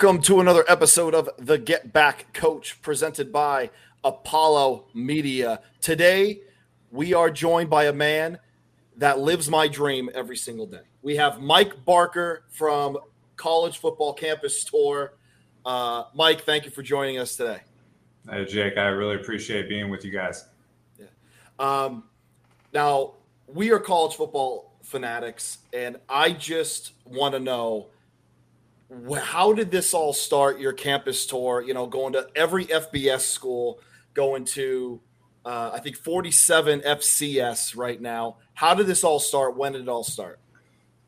Welcome to another episode of the Get Back Coach presented by Apollo Media. Today, we are joined by a man that lives my dream every single day. We have Mike Barker from College Football Campus Tour. Uh, Mike, thank you for joining us today. Hey, Jake, I really appreciate being with you guys. Yeah. Um, now, we are college football fanatics, and I just want to know how did this all start? Your campus tour, you know, going to every FBS school, going to uh, I think 47 FCS right now. How did this all start? When did it all start?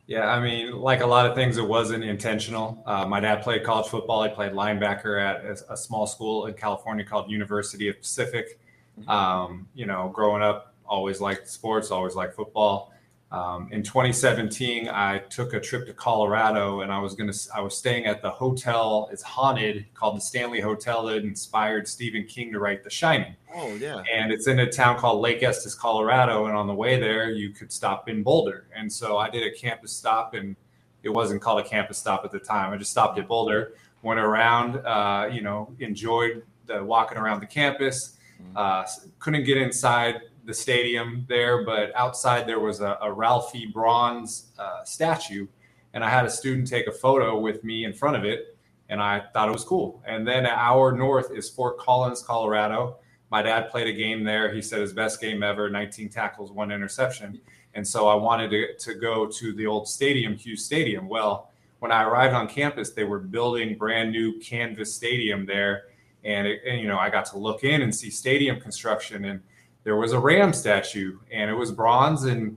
Yeah, I mean, like a lot of things, it wasn't intentional. Uh, my dad played college football. He played linebacker at a, a, small school in California called University of Pacific. Mm-hmm. Um, you know, growing up, always liked sports, always liked football. Um, in 2017, I took a trip to Colorado, and I was gonna. I was staying at the hotel. It's haunted, called the Stanley Hotel, that inspired Stephen King to write The Shining. Oh yeah. And it's in a town called Lake Estes, Colorado. And on the way there, you could stop in Boulder. And so I did a campus stop, and it wasn't called a campus stop at the time. I just stopped at Boulder, went around, uh, you know, enjoyed the walking around the campus. Mm-hmm. Uh, couldn't get inside the stadium there, but outside there was a, a Ralphie bronze uh, statue, and I had a student take a photo with me in front of it, and I thought it was cool. And then an hour north is Fort Collins, Colorado. My dad played a game there. He said his best game ever, 19 tackles, one interception. And so I wanted to, to go to the old stadium, Hughes Stadium. Well, when I arrived on campus, they were building brand new canvas stadium there. And, it, and, you know, I got to look in and see stadium construction. And there was a ram statue and it was bronze and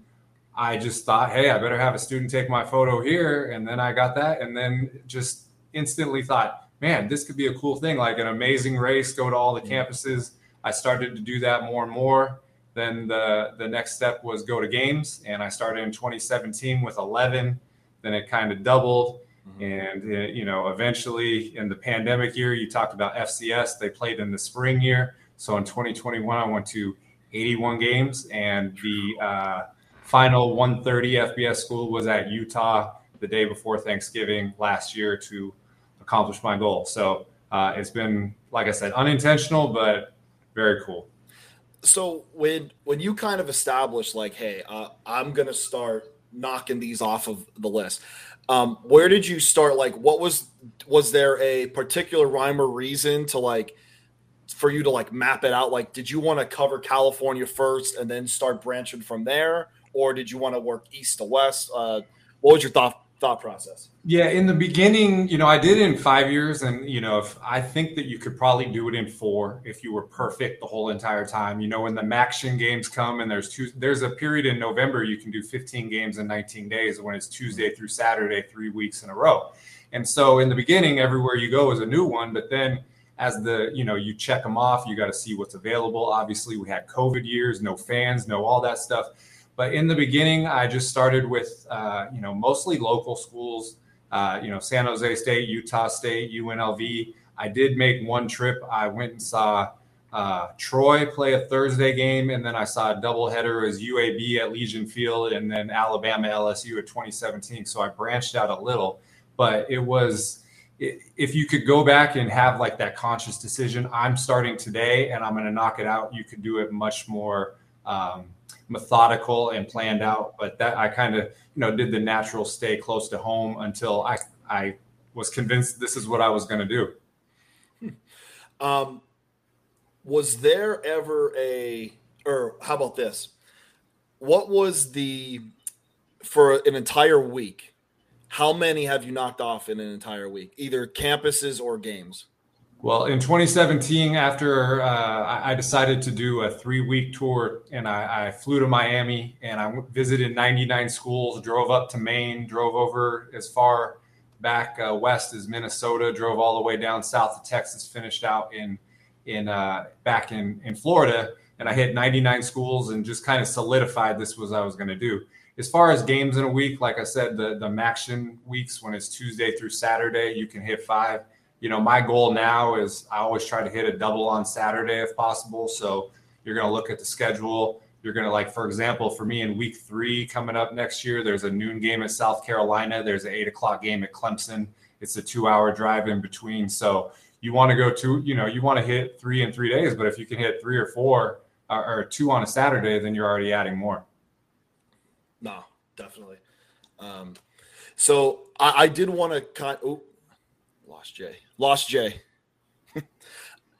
i just thought hey i better have a student take my photo here and then i got that and then just instantly thought man this could be a cool thing like an amazing race go to all the mm-hmm. campuses i started to do that more and more then the the next step was go to games and i started in 2017 with 11 then it kind of doubled mm-hmm. and it, uh, you know eventually in the pandemic year you talked about fcs they played in the spring year so in 2021 i went to 81 games, and the uh, final 130 FBS school was at Utah the day before Thanksgiving last year to accomplish my goal. So uh, it's been, like I said, unintentional, but very cool. So when when you kind of establish like, hey, uh, I'm gonna start knocking these off of the list. Um, where did you start? Like, what was was there a particular rhyme or reason to like? For you to like map it out? Like, did you want to cover California first and then start branching from there, or did you want to work east to west? Uh, what was your thought thought process? Yeah, in the beginning, you know, I did in five years, and you know, if I think that you could probably do it in four if you were perfect the whole entire time. You know, when the MACtion games come and there's two, there's a period in November you can do 15 games in 19 days when it's Tuesday through Saturday, three weeks in a row. And so in the beginning, everywhere you go is a new one, but then as the you know you check them off you got to see what's available. Obviously we had covid years no fans no all that stuff. But in the beginning i just started with uh, you know mostly local schools uh, you know san jose state utah state unlv i did make one trip. I went and saw uh, troy play a thursday game and then i saw a doubleheader as uab at legion field and then alabama lsu at 2017 so i branched out a little but it was if you could go back and have like that conscious decision, I'm starting today and I'm going to knock it out. You could do it much more um, methodical and planned out. But that I kind of you know did the natural stay close to home until I I was convinced this is what I was going to do. Um, was there ever a or how about this? What was the for an entire week? How many have you knocked off in an entire week, either campuses or games? Well, in 2017, after uh, I decided to do a three week tour and I, I, flew to Miami and I visited 99 schools, drove up to Maine, drove over as far back uh, west as Minnesota, drove all the way down south to Texas, finished out in in uh, back in in Florida, and I hit 99 schools and just kind of solidified this was I was going to do as far as games in a week, like I said, the the MACtion weeks when it's Tuesday through Saturday, you can hit five. You know, my goal now is I always try to hit a double on Saturday if possible. So you're going to look at the schedule. You're going to like, for example, for me in week three coming up next year, there's a noon game at South Carolina. There's an eight o'clock game at Clemson. it's a two hour drive in between. So you want to go to, you know, you want to hit three in three days, but if you can hit three or four or, or two on a Saturday, then you're already adding more. No, definitely. Um, so I, I did want to kind. Oh, lost Jay. Lost Jay.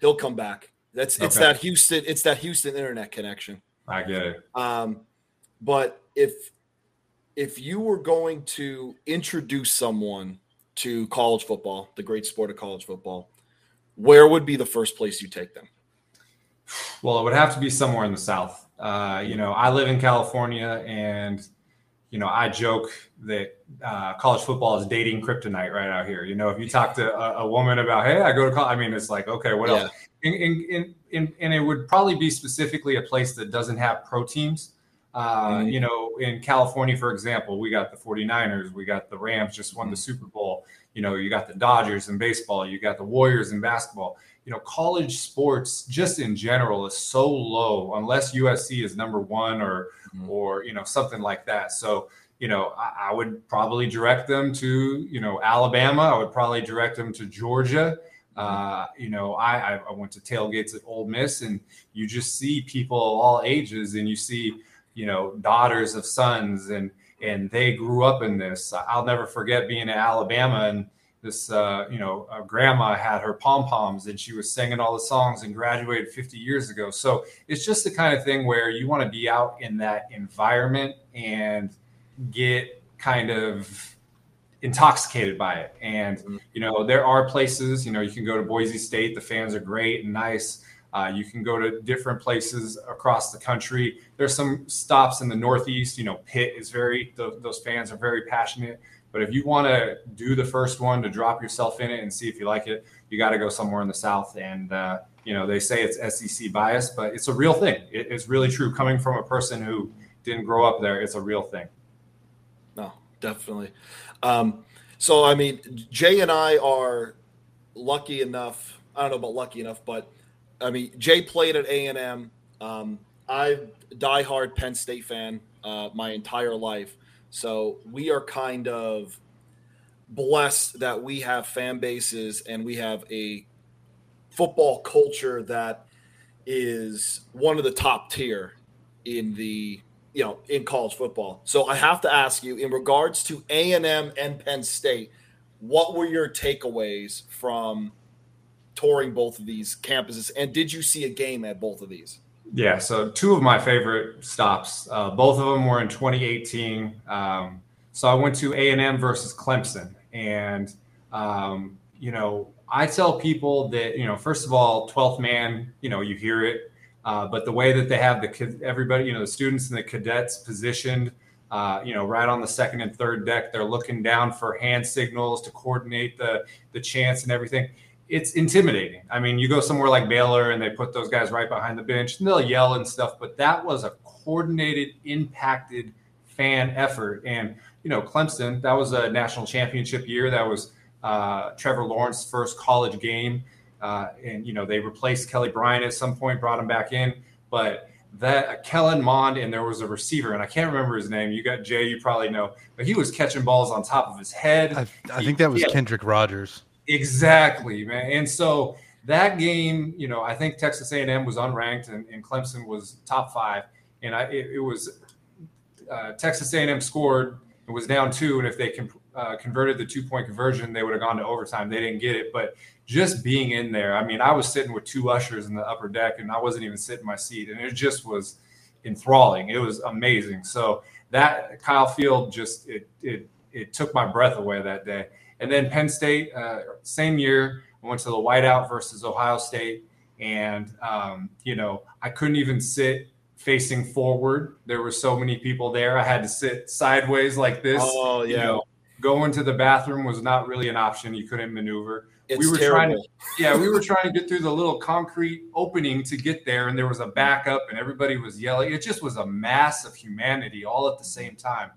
He'll come back. That's it's okay. that Houston. It's that Houston internet connection. I get it. Um, but if if you were going to introduce someone to college football, the great sport of college football, where would be the first place you take them? Well, it would have to be somewhere in the South. Uh, you know, I live in California, and you know, I joke that uh, college football is dating kryptonite right out here. You know, if you talk to a, a woman about, hey, I go to college, I mean, it's like, okay, what yeah. else? In, in, in, and it would probably be specifically a place that doesn't have pro teams. Uh, mm-hmm. You know, in California, for example, we got the 49ers, we got the Rams just won the mm-hmm. Super Bowl. You know, you got the Dodgers in baseball, you got the Warriors in basketball. You know, college sports just in general is so low unless USC is number one or mm-hmm. or you know something like that. So you know, I, I, would probably direct them to you know Alabama. I would probably direct them to Georgia. Mm-hmm. Uh, you know, I I went to tailgates at Ole Miss, and you just see people of all ages, and you see you know daughters of sons and and they grew up in this i'll never forget being in alabama and this uh, you know grandma had her pom poms and she was singing all the songs and graduated 50 years ago so it's just the kind of thing where you want to be out in that environment and get kind of intoxicated by it and mm-hmm. you know there are places you know you can go to boise state the fans are great and nice uh, you can go to different places across the country. There's some stops in the Northeast. You know, Pitt is very, those, those fans are very passionate. But if you want to do the first one to drop yourself in it and see if you like it, you got to go somewhere in the South. And, uh, you know, they say it's SEC bias, but it's a real thing. It, it's really true. Coming from a person who didn't grow up there, it's a real thing. No, definitely. Um, so, I mean, Jay and I are lucky enough. I don't know about lucky enough, but I mean, Jay played at A and M. Um, I'm diehard Penn State fan uh, my entire life, so we are kind of blessed that we have fan bases and we have a football culture that is one of the top tier in the you know in college football. So I have to ask you in regards to A and M and Penn State, what were your takeaways from? touring both of these campuses. And did you see a game at both of these? Yeah, so two of my favorite stops. Uh, both of them were in 2018. Um, so I went to A and M versus Clemson, and um, you know I tell people that you know first of all, 12th man, you know you hear it, uh, but the way that they have the everybody, you know, the students and the cadets positioned. Uh, you know, right on the second and third deck, they're looking down for hand signals to coordinate the the chants and everything it's intimidating. I mean, you go somewhere like Baylor and they put those guys right behind the bench and they'll yell and stuff, but that was a coordinated, impacted fan effort. And, you know, Clemson, that was a national championship year. That was uh, Trevor Lawrence's first college game. Uh, and, you know, they replaced Kelly Bryant at some point, brought him back in. But that Kellen Mond and there was a receiver, and I can't remember his name. You got Jay, you probably know, but he was catching balls on top of his head. I, I think that was Kendrick Rogers. Exactly, man. And so that game, you know, I think Texas A&M was unranked and, and Clemson was top five, and I it, it was uh, Texas A&M scored it was down two, and if they uh, converted the two point conversion, they would have gone to overtime. They didn't get it, but just being in there, I mean, I was sitting with two ushers in the upper deck, and I wasn't even sitting in my seat, and it just was enthralling. It was amazing. So that Kyle Field just it it it took my breath away that day. And then Penn State, uh, same year, I went to the whiteout versus Ohio State. And, um, you know, I couldn't even sit facing forward. There were so many people there. I had to sit sideways like this. Oh, yeah. You know, going to the bathroom was not really an option. You couldn't maneuver. It's we were terrible. trying to, yeah, we were trying to get through the little concrete opening to get there, and there was a backup, and everybody was yelling. It just was a mass of humanity all at the same time,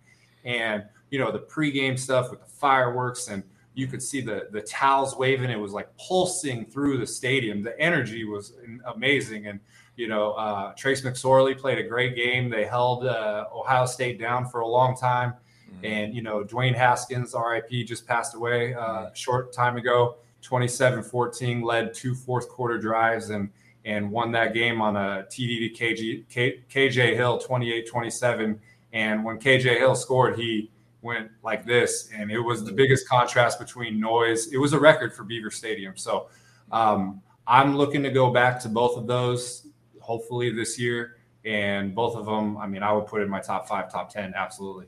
and you know the pregame stuff with the fireworks and you could see the the towels waving. It was like pulsing through the stadium. The energy was amazing, and you know uh, Trace McSorley played a great game. They held uh, Ohio State down for a long time. Mm-hmm. And you know, Dwayne Haskins, RIP, just passed away uh, mm-hmm. a short time ago. 27-14, led two fourth quarter drives and and won that game on a TD to KG, K, KJ Hill 28-27. And when KJ Hill scored, he went like this, and it was the biggest contrast between noise. It was a record for Beaver Stadium. So um, I'm looking to go back to both of those, hopefully this year. And both of them, I mean, I would put in my top five, top ten, absolutely.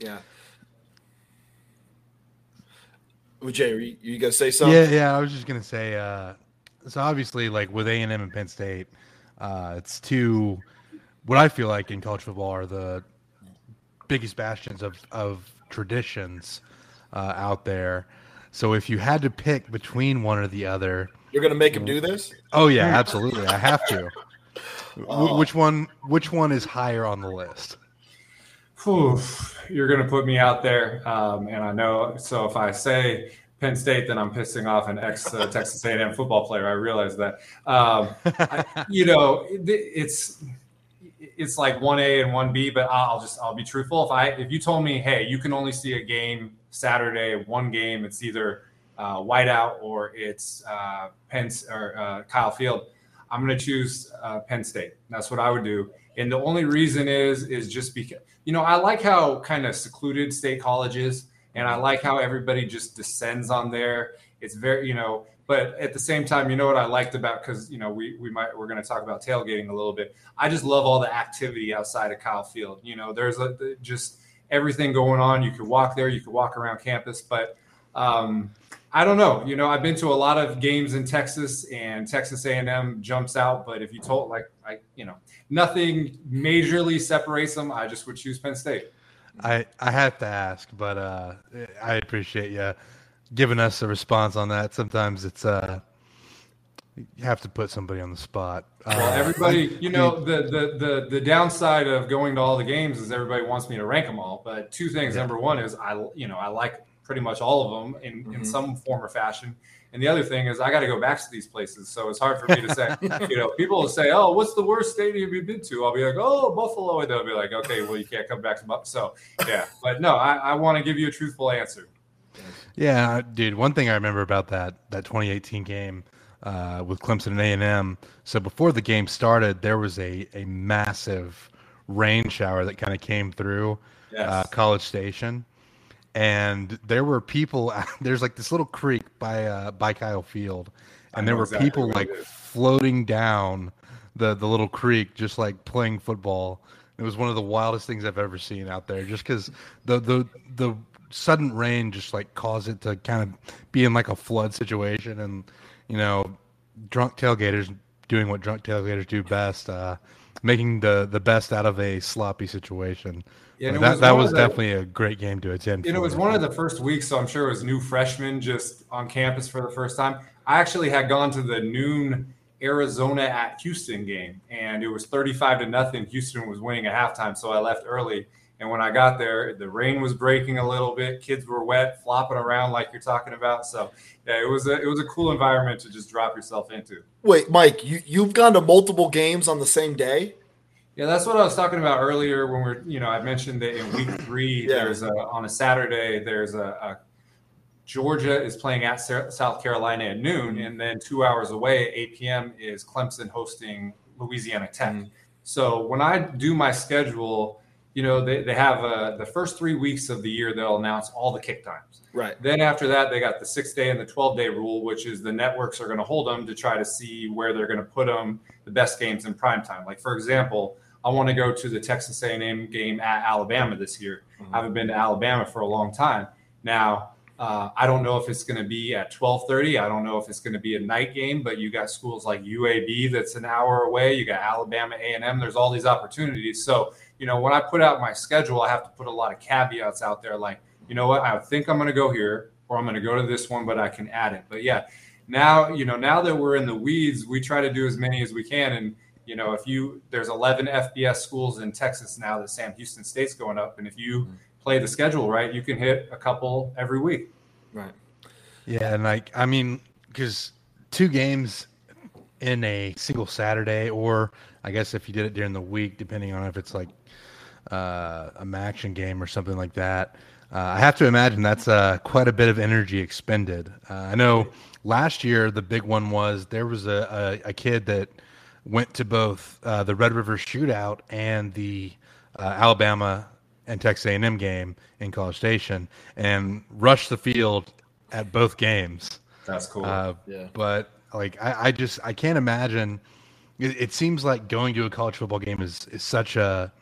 Yeah. Well, Jay, are you, you gonna say something? Yeah, yeah. I was just gonna say. Uh, so obviously, like with A and M and Penn State, uh, it's two. What I feel like in college football are the biggest bastions of of traditions uh, out there. So if you had to pick between one or the other, you're gonna make him do this? Oh yeah, absolutely. I have to. Oh. Which one? Which one is higher on the list? Whew, you're going to put me out there, um, and I know. So if I say Penn State, then I'm pissing off an ex uh, Texas A&M football player. I realize that. Um, I, you know, it, it's it's like one A and one B, but I'll just I'll be truthful. If I if you told me, hey, you can only see a game Saturday, one game, it's either uh, whiteout or it's uh, Penn or uh, Kyle Field. I'm going to choose uh, Penn State. That's what I would do. And the only reason is is just because you know I like how kind of secluded state college is, and I like how everybody just descends on there. It's very you know, but at the same time, you know what I liked about because you know we we might we're going to talk about tailgating a little bit. I just love all the activity outside of Kyle Field. You know, there's a, just everything going on. You could walk there, you could walk around campus, but um, I don't know. You know, I've been to a lot of games in Texas, and Texas A&M jumps out. But if you told, like, I, you know, nothing majorly separates them. I just would choose Penn State. I I have to ask, but uh, I appreciate you giving us a response on that. Sometimes it's uh, you have to put somebody on the spot. Well, uh, everybody, you know, the, the the the downside of going to all the games is everybody wants me to rank them all. But two things. Yeah. Number one is I, you know, I like pretty much all of them in, mm-hmm. in some form or fashion. And the other thing is, I got to go back to these places, so it's hard for me to say. you know, people will say, "Oh, what's the worst stadium you've been to?" I'll be like, "Oh, Buffalo," and they'll be like, "Okay, well, you can't come back to Buffalo." So, yeah, but no, I, I want to give you a truthful answer. Yeah, dude. One thing I remember about that that 2018 game uh, with Clemson and A and M. So before the game started, there was a a massive rain shower that kind of came through yes. uh, College Station and there were people. There's like this little creek by uh, by Kyle Field, and there were exactly people like floating down the the little creek, just like playing football. It was one of the wildest things I've ever seen out there, just because the the the sudden rain just like caused it to kind of be in like a flood situation, and you know, drunk tailgaters doing what drunk tailgaters do best, uh, making the the best out of a sloppy situation. Yeah, that was that was the, definitely a great game to attend. And it was one of the first weeks, so I'm sure it was new freshmen just on campus for the first time. I actually had gone to the noon Arizona at Houston game, and it was 35 to nothing. Houston was winning at halftime, so I left early. And when I got there, the rain was breaking a little bit. Kids were wet, flopping around like you're talking about. So yeah, it was a it was a cool environment to just drop yourself into. Wait, Mike, you you've gone to multiple games on the same day? Yeah, that's what I was talking about earlier when we're, you know, I mentioned that in week three, yeah. there's a, on a Saturday, there's a, a, Georgia is playing at South Carolina at noon, and then two hours away, 8 p.m., is Clemson hosting Louisiana Tech. Mm-hmm. So when I do my schedule, you know, they, they have uh, the first three weeks of the year, they'll announce all the kick times. Right. Then after that, they got the six day and the 12 day rule, which is the networks are going to hold them to try to see where they're going to put them the best games in prime time. Like, for example, I want to go to the Texas A&M game at Alabama this year. Mm-hmm. I haven't been to Alabama for a long time. Now, uh, I don't know if it's going to be at 12:30. I don't know if it's going to be a night game, but you got schools like UAB that's an hour away. You got Alabama A&M. There's all these opportunities. So, you know, when I put out my schedule, I have to put a lot of caveats out there, like, you know what, I think I'm going to go here, or I'm going to go to this one, but I can add it. But yeah, now you know, now that we're in the weeds, we try to do as many as we can, and you know, if you there's 11 FBS schools in Texas now that Sam Houston State's going up, and if you mm-hmm. play the schedule right, you can hit a couple every week. Right. Yeah, and like I mean, because two games in a single Saturday, or I guess if you did it during the week, depending on if it's like uh, a MACtion game or something like that. Uh, I have to imagine that's uh, quite a bit of energy expended. Uh, I know last year the big one was there was a, a, a kid that went to both uh, the Red River Shootout and the uh, Alabama and Texas A&M game in College Station and rushed the field at both games. That's cool. Uh, yeah. But like, I, I, just I can't imagine. It, it, seems like going to a college football game is is such a.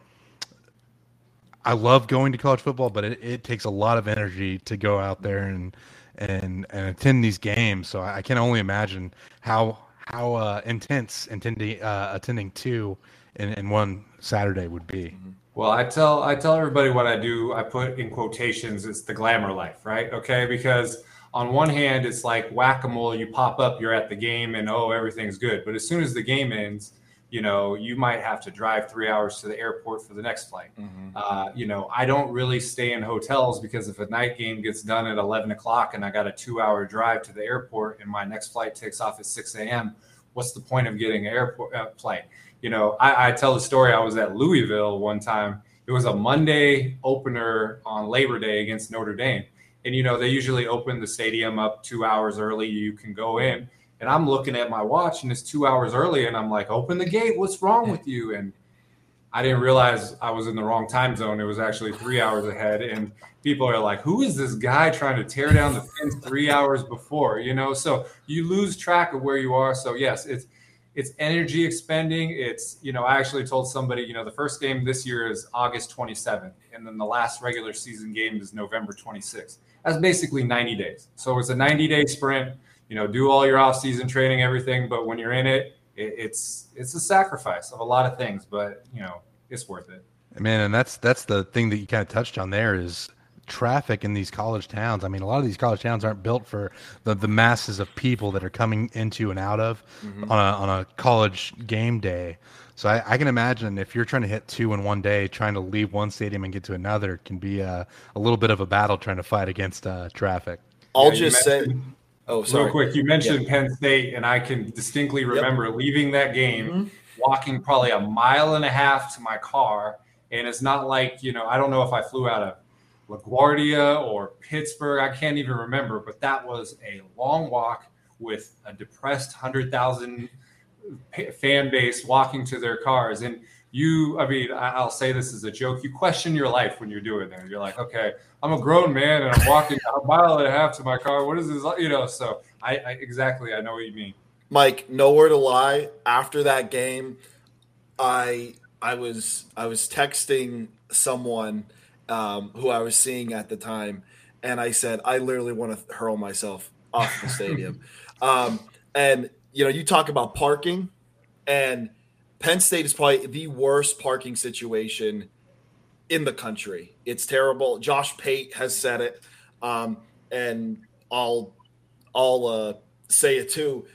I love going to college football, but it, it takes a lot of energy to go out there and and and attend these games. So I, can only imagine how how uh, intense attending uh, attending two in, in one Saturday would be. Mm-hmm. Well, I tell I tell everybody what I do. I put in quotations. It's the glamour life, right? Okay, because on one hand, it's like whack a mole. You pop up, you're at the game, and oh, everything's good. But as soon as the game ends, you know, you might have to drive three hours to the airport for the next flight. Mm-hmm. Uh, you know, I don't really stay in hotels because if a night game gets done at 11 o'clock and I got a two hour drive to the airport and my next flight takes off at 6 a.m., what's the point of getting an airport uh, flight? You know, I, I tell the story. I was at Louisville one time. It was a Monday opener on Labor Day against Notre Dame and you know they usually open the stadium up two hours early you can go in and i'm looking at my watch and it's two hours early and i'm like open the gate what's wrong with you and i didn't realize i was in the wrong time zone it was actually three hours ahead and people are like who is this guy trying to tear down the fence three hours before you know so you lose track of where you are so yes it's it's energy expending. It's, you know, I actually told somebody, you know, the first game this year is August 27th, and then the last regular season game is November 26th. That's basically 90 days. So it's a 90 day sprint. You know, do all your off season training, everything, but when you're in it, it, it's it's a sacrifice of a lot of things, but you know, it's worth it. Man, and that's that's the thing that you kind of touched on there is traffic in these college towns. I mean, a lot of these college towns aren't built for the, the masses of people that are coming into and out of mm-hmm. on a on a college game day. So I, I, can imagine if you're trying to hit two in one day, trying to leave one stadium and get to another can be a, a little bit of a battle trying to fight against uh, traffic. I'll yeah, just say, oh, sorry. Real quick, you mentioned yeah. Penn State, and I can distinctly remember yep. leaving that game, mm-hmm. walking probably a mile and a half to my car. And it's not like, you know, I don't know if I flew out of LaGuardia or Pittsburgh. I can't even remember, but that was a long walk with a depressed 100,000 fan base walking to their cars. And you, I mean, I'll say this as a joke. You question your life when you're doing that. You're like, okay, I'm a grown man and I'm walking a mile and a half to my car. What is this? You know, so I, I exactly, I know what you mean. Mike, nowhere to lie. After that game, I I was I was texting someone um, who I was seeing at the time, and I said I literally want to hurl myself off the stadium. um, and you know, you talk about parking, and Penn State is probably the worst parking situation in the country. It's terrible. Josh Pate has said it, um, and I'll I'll uh, say it too.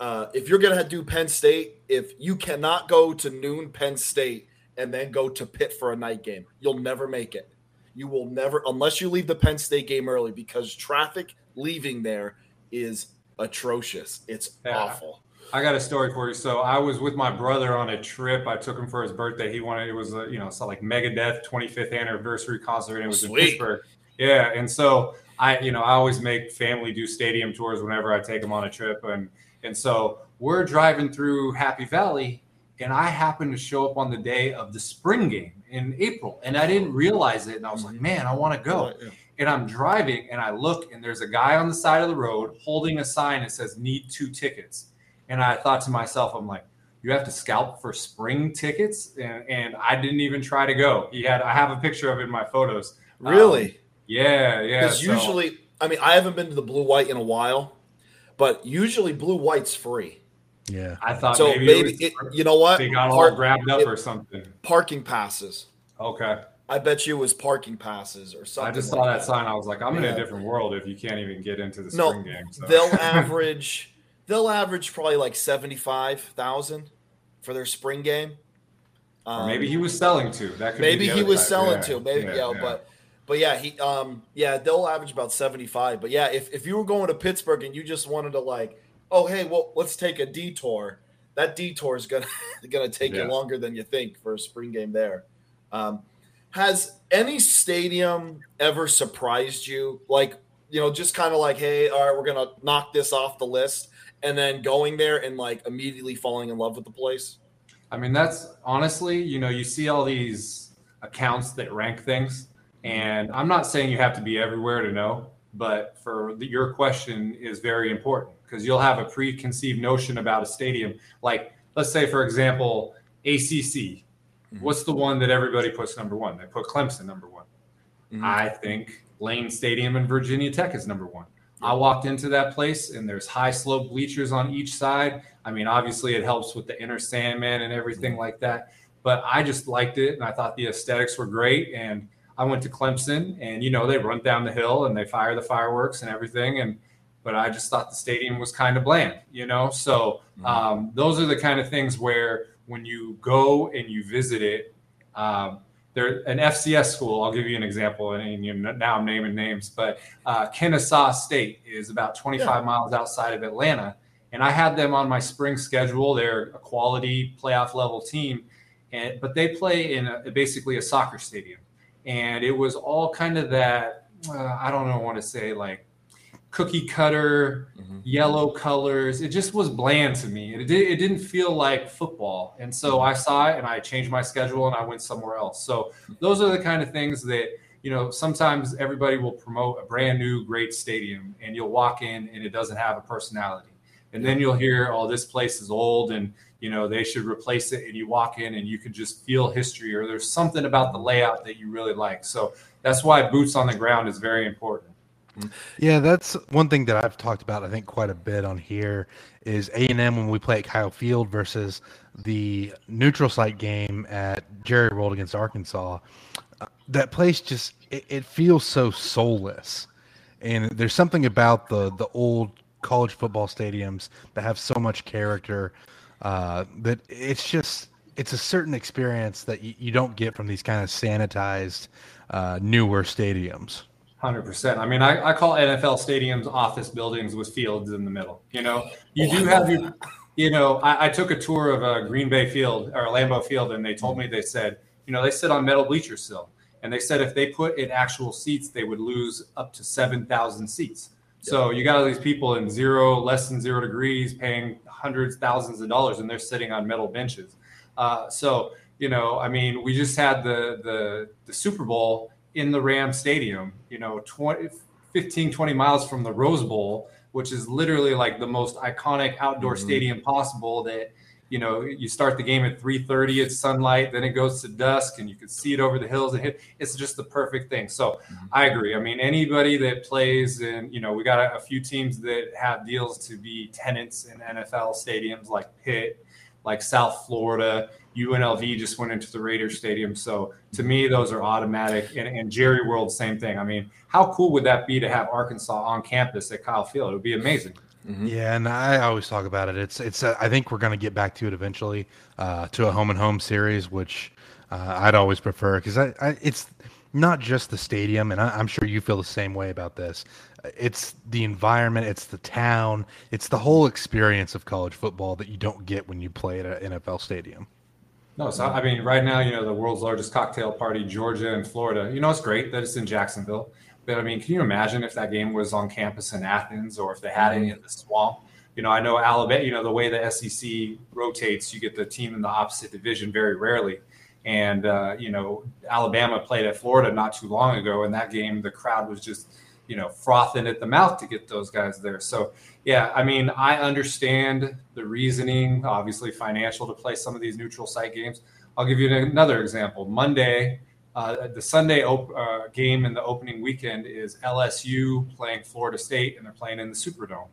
Uh, if you're gonna do Penn State, if you cannot go to noon Penn State and then go to Pitt for a night game, you'll never make it. You will never, unless you leave the Penn State game early, because traffic leaving there is atrocious. It's yeah. awful. I got a story for you. So I was with my brother on a trip. I took him for his birthday. He wanted it was a you know so like Megadeth 25th anniversary concert, and it was Sweet. in Pittsburgh. Yeah, and so I you know I always make family do stadium tours whenever I take them on a trip, and and so we're driving through Happy Valley, and I happened to show up on the day of the spring game in April, and I didn't realize it, and I was like, mm-hmm. man, I want to go. And I'm driving and I look and there's a guy on the side of the road holding a sign that says need two tickets. And I thought to myself, I'm like, you have to scalp for spring tickets. And, and I didn't even try to go. He had, I have a picture of it in my photos. Really? Um, yeah. Yeah. Because so. usually, I mean, I haven't been to the blue white in a while, but usually blue white's free. Yeah. I thought so maybe, maybe it, you know what? They got all Park, grabbed up it, or something. Parking passes. Okay. I bet you it was parking passes or something. I just saw that, sign. I was like, I'm yeah. in a different world if you can't even get into the no, spring game. So. They'll average they'll average probably like seventy five thousand for their spring game. Um, maybe he was selling to. That could maybe he was type. selling yeah. to. Maybe yeah, yeah, but but yeah, he um yeah, they'll average about 75. But yeah, if, if you were going to Pittsburgh and you just wanted to like, oh hey, well, let's take a detour, that detour is gonna gonna take you longer than you think for a spring game there. Um, has any stadium ever surprised you? Like, you know, just kind of like, hey, all right, we're gonna knock this off the list, and then going there and like immediately falling in love with the place. I mean, that's honestly, you know, you see all these accounts that rank things, and I'm not saying you have to be everywhere to know, but for the, your question is very important because you'll have a preconceived notion about a stadium. Like, let's say, for example, ACC. Mm-hmm. What's the one that everybody puts number one? They put Clemson number one. Mm-hmm. I think Lane Stadium in Virginia Tech is number one. I walked into that place and there's high slope bleachers on each side. I mean, obviously it helps with the Enter Sandman and everything like that. But I just liked it and I thought the aesthetics were great. And I went to Clemson and, you know, they run down the hill and they fire the fireworks and everything. And, but I just thought the stadium was kind of bland, you know? So mm-hmm. um, those are the kind of things where when you go and you visit it, um, there an FCS school. I'll give you an example, and, you know, now I'm naming names, but uh, Kennesaw State is about 25 yeah. miles outside of Atlanta, and I had them on my spring schedule. They're a quality playoff level team, and but they play in a, basically a soccer stadium, and it was all kind of that. Uh, I don't know, want to say like cookie cutter, mm-hmm. yellow colors. It just was bland to me. It, did, it didn't feel like football. And so. I saw it and I changed my schedule and I went somewhere else. So those are the kind of things that, you know, sometimes everybody will promote a brand new great stadium and you'll walk in and it doesn't have a personality. And then you'll hear, oh, this place is old and, you know, they should replace it. And you walk in and you can just feel history or there's something about the layout that you really like. So that's why boots on the ground is very important. Yeah, that's one thing that I've talked about. I think quite a bit on here is A and M when we play at Kyle Field versus the neutral site game at Jerry World against Arkansas. Uh, that place just it, it, feels so soulless, and there's something about the the old college football stadiums that have so much character uh, that it's just it's a certain experience that you, you don't get from these kind of sanitized uh, newer stadiums. Hundred percent. I mean, I, I call NFL stadiums office buildings with fields in the middle. You know, you do have your, you know, I, I took a tour of a Green Bay Field or Lambeau Field, and they told me they said, you know, they sit on metal bleachers still, and they said if they put in actual seats, they would lose up to seven thousand seats. So you got all these people in zero, less than zero degrees, paying hundreds, thousands of dollars, and they're sitting on metal benches. Uh, so you know, I mean, we just had the the the Super Bowl in the Ram Stadium, you know, 20, 15, 20 miles from the Rose Bowl, which is literally like the most iconic outdoor mm-hmm. stadium possible that, you know, you start the game at 3.30, it's sunlight, then it goes to dusk and you can see it over the hills and hit. It's just the perfect thing. So mm-hmm. I agree. I mean, anybody that plays in, you know, we got a, a few teams that have deals to be tenants in NFL stadiums like Pitt, like South Florida, UNLV just went into the Raiders Stadium. So to me, those are automatic. And, and, Jerry World, same thing. I mean, how cool would that be to have Arkansas on campus at Kyle Field? It would be amazing. Mm-hmm. Yeah, and I always talk about it. It's it's. Uh, I think we're going to get back to it eventually, uh, to a home and home series, which uh, I'd always prefer because I, I, it's not just the stadium, and I, I'm sure you feel the same way about this. It's the environment, it's the town, it's the whole experience of college football that you don't get when you play at an NFL stadium. No, so I mean, right now, you know, the world's largest cocktail party, Georgia and Florida. You know, it's great that it's in Jacksonville, but I mean, can you imagine if that game was on campus in Athens or if they had any in the swamp? You know, I know Alabama. You know, the way the SEC rotates, you get the team in the opposite division very rarely. And uh, you know, Alabama played at Florida not too long ago, and that game, the crowd was just you know frothing at the mouth to get those guys there. So yeah, I mean, I understand the reasoning, obviously financial to play some of these neutral site games. I'll give you another example. Monday, uh, the Sunday op- uh, game in the opening weekend is LSU playing Florida State, and they're playing in the Superdome.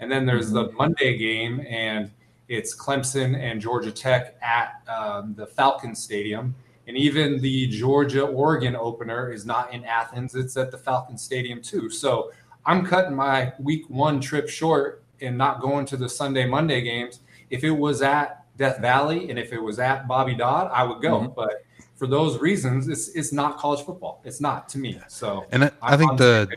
And then there's mm-hmm. the Monday game, and it's Clemson and Georgia Tech at um, the Falcon Stadium. And even the Georgia Oregon opener is not in Athens, it's at the Falcon Stadium too. So I'm cutting my week one trip short and not going to the Sunday, Monday games. If it was at Death Valley and if it was at Bobby Dodd, I would go. Mm-hmm. But for those reasons, it's it's not college football. It's not to me. So and I, I think the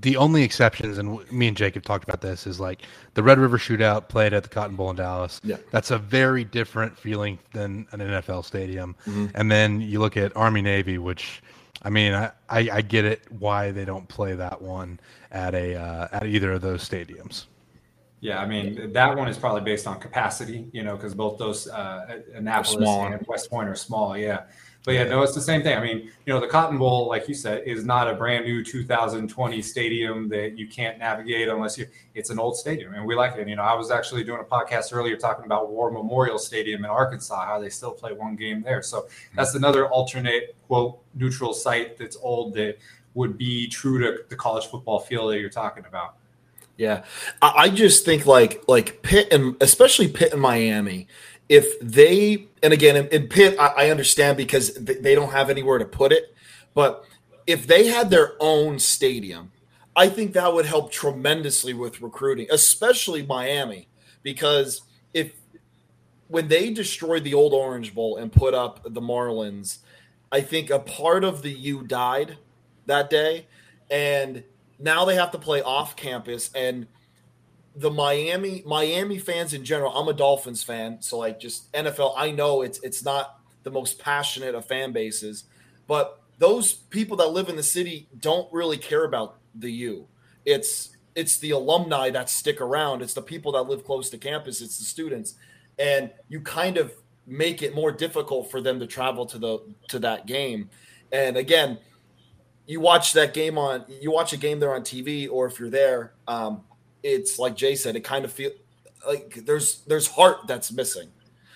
the only exceptions, and me and Jake have talked about this, is like the Red River Shootout played at the Cotton Bowl in Dallas. Yeah. That's a very different feeling than an NFL stadium. Mm-hmm. And then you look at Army Navy, which, I mean, I, I, I, get it why they don't play that one at a uh, at either of those stadiums. Yeah, I mean that one is probably based on capacity, you know, because both those uh, Annapolis and West Point are small. Yeah, but yeah, no, it's the same thing. I mean, you know, the Cotton Bowl, like you said, is not a brand new 2020 stadium that you can't navigate unless you. It's an old stadium, and we like it. And, you know, I was actually doing a podcast earlier talking about War Memorial Stadium in Arkansas, how they still play one game there. So hmm. that's another alternate quote neutral site that's old that would be true to the college football feel that you're talking about. Yeah, I just think like like Pitt and especially Pitt and Miami if they and again in, in Pitt, I, I, understand because they don't have anywhere to put it, but if they had their own stadium, I think that would help tremendously with recruiting, especially Miami, because if when they destroyed the old Orange Bowl and put up the Marlins, I think a part of the U died that day, and now they have to play off campus and the Miami Miami fans in general. I'm a Dolphins fan, so like just NFL. I know it's it's not the most passionate of fan bases, but those people that live in the city don't really care about the U. It's it's the alumni that stick around. It's the people that live close to campus. It's the students, and you kind of make it more difficult for them to travel to the to that game. And again, you watch that game on you watch a game there on TV, or if you're there, um, it's like Jay said, it kind of feel like there's there's heart that's missing.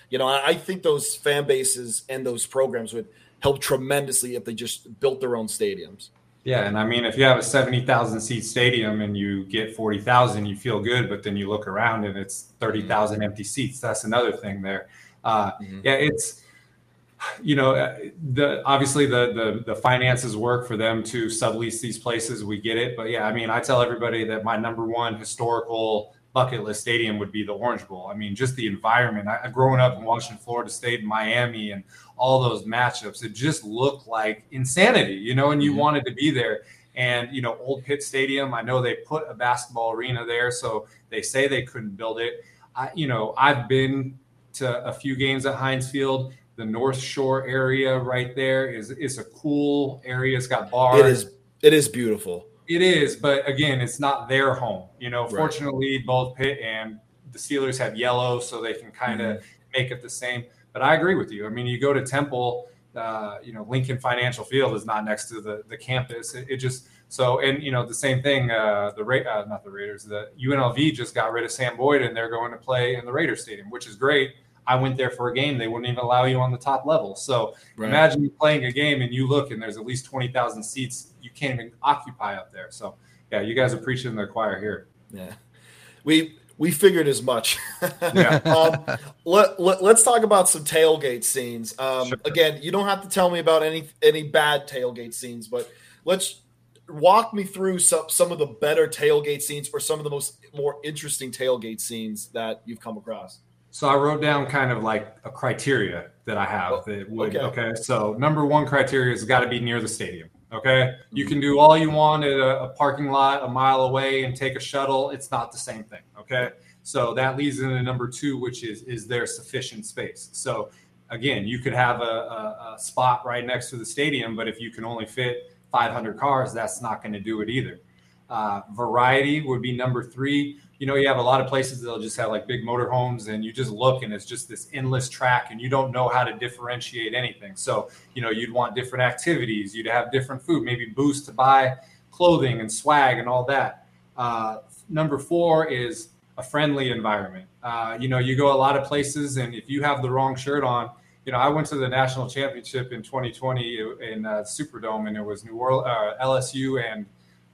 You know, I, I think those fan bases and those programs would help tremendously if they just built their own stadiums. Yeah, and I mean, if you have a seventy thousand seat stadium and you get forty thousand, you feel good. But then you look around and it's thirty thousand empty seats. That's another thing there. Uh, mm-hmm. Yeah, it's you know, uh, the obviously the, the the finances work for them to sublease these places. We get it, but yeah, I mean, I tell everybody that my number one historical bucket list stadium would be the Orange Bowl. I mean, just the environment. I, growing up in Washington, Florida State and Miami and all those matchups, it just looked like insanity, you know. And you mm-hmm. wanted to be there. And you know, Old Pitt Stadium. I know they put a basketball arena there, so they say they couldn't build it. I, you know, I've been to a few games at Heinz Field the North Shore area right there is is a cool area. It's got bars. It is it is beautiful. It is, but again, it's not their home. You know, right. fortunately, both Pitt and the Steelers have yellow, so they can kind of mm-hmm. make it the same. But I agree with you. I mean, you go to Temple, uh, you know, Lincoln Financial Field is not next to the the campus. It, it just so, and you know, the same thing. Uh, the Ra- uh, not the Raiders. The UNLV just got rid of Sam Boyd, and they're going to play in the Raiders Stadium, which is great I went there for a game. They wouldn't even allow you on the top level. So right. imagine playing a game and you look and there's at least 20,000 seats you can't even occupy up there. So, yeah, you guys are preaching the choir here. Yeah. We, we figured as much. yeah. um, let, let, us talk about some tailgate scenes. Um, sure. Again, you don't have to tell me about any any bad tailgate scenes, but let's walk me through some some of the better tailgate scenes or some of the most more interesting tailgate scenes that you've come across. So I wrote down kind of like a criteria that I have that would okay. okay. So number one criteria has got to be near the stadium. Okay. You can do all you want at a, a, parking lot a mile away and take a shuttle. It's not the same thing. Okay. So that leads into number two, which is is there sufficient space? So again, you could have a, a, a spot right next to the stadium, but if you can only fit 500 cars, that's not going to do it either. Uh, variety would be number three you know, you have a lot of places that'll just have like big motorhomes and you just look and it's just this endless track and you don't know how to differentiate anything. So, you know, you'd want different activities, you'd have different food, maybe booths to buy clothing and swag and all that. Uh, number four is a friendly environment. Uh, you know, you go a lot of places and if you have the wrong shirt on, you know, I went to the national championship in 2020 in uh, Superdome and it was New Orleans, uh, LSU and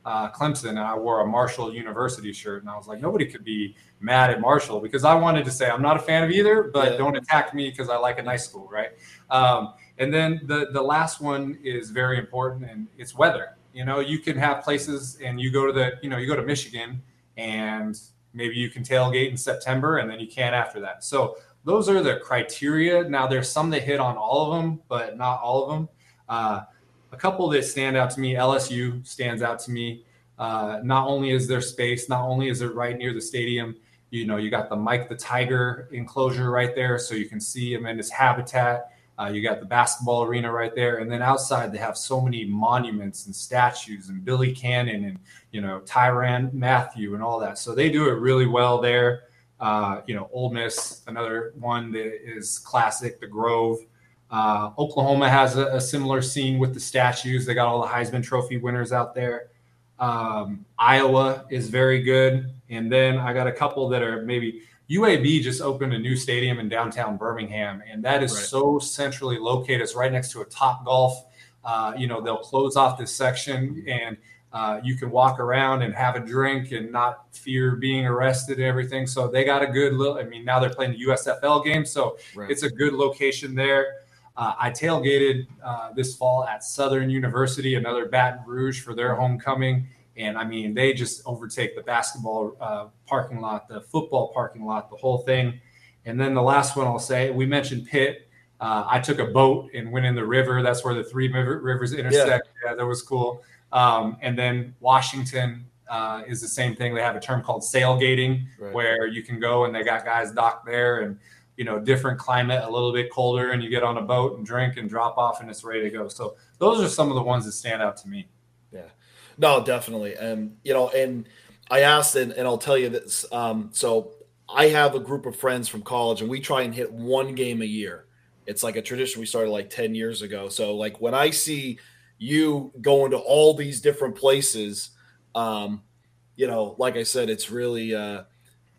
uh, Clemson, and I wore a Marshall University shirt, and I was like, nobody could be mad at Marshall because I wanted to say I'm not a fan of either, but yeah. don't attack me because I like a nice school, right? Um, and then the the last one is very important, and it's weather. You know, you can have places, and you go to the, you know, you go to Michigan, and maybe you can tailgate in September, and then you can't after that. So those are the criteria. Now there's some that hit on all of them, but not all of them. Uh, a couple that stand out to me, LSU stands out to me. Uh, not only is there space, not only is it right near the stadium, you know, you got the Mike the Tiger enclosure right there, so you can see him in his habitat. Uh, you got the basketball arena right there, and then outside they have so many monuments and statues and Billy Cannon and you know Tyrann Mathieu and all that. So they do it really well there. Uh, you know, Ole Miss, another one that is classic, the Grove. Uh, Oklahoma has a, a, similar scene with the statues. They got all the Heisman Trophy winners out there. Um, Iowa is very good, and then I got a couple that are maybe UAB just opened a new stadium in downtown Birmingham, and that is right. so centrally located. It's right next to a Top Golf. Uh, you know, they'll close off this section, and uh, you can walk around and have a drink and not fear being arrested and everything. So they got a good little. I mean, now they're playing the USFL game, so right. it's a good location there. Uh, I tailgated uh, this fall at Southern University, another Baton Rouge for their homecoming and I mean, they just overtake the basketball uh, parking lot, the football parking lot, the whole thing. And then the last one I'll say, we mentioned Pitt. Uh, I took a boat and went in the river. That's where the three rivers intersect. Yeah, yeah that was cool. Um, and then Washington uh, is the same thing. They have a term called sailgating, right. where you can go and they got guys docked there, and you know, different climate, a little bit colder, and you get on a boat and drink and drop off, and it's ready to go. So those are some of the ones that stand out to me. Yeah. No, definitely. And, you know, and I asked, and, and I'll tell you this. Um, so I have a group of friends from college, and we try and hit one game a year. It's like a tradition we started like 10 years ago. So, like, when I see you going to all these different places, um, you know, like I said, it's really, uh,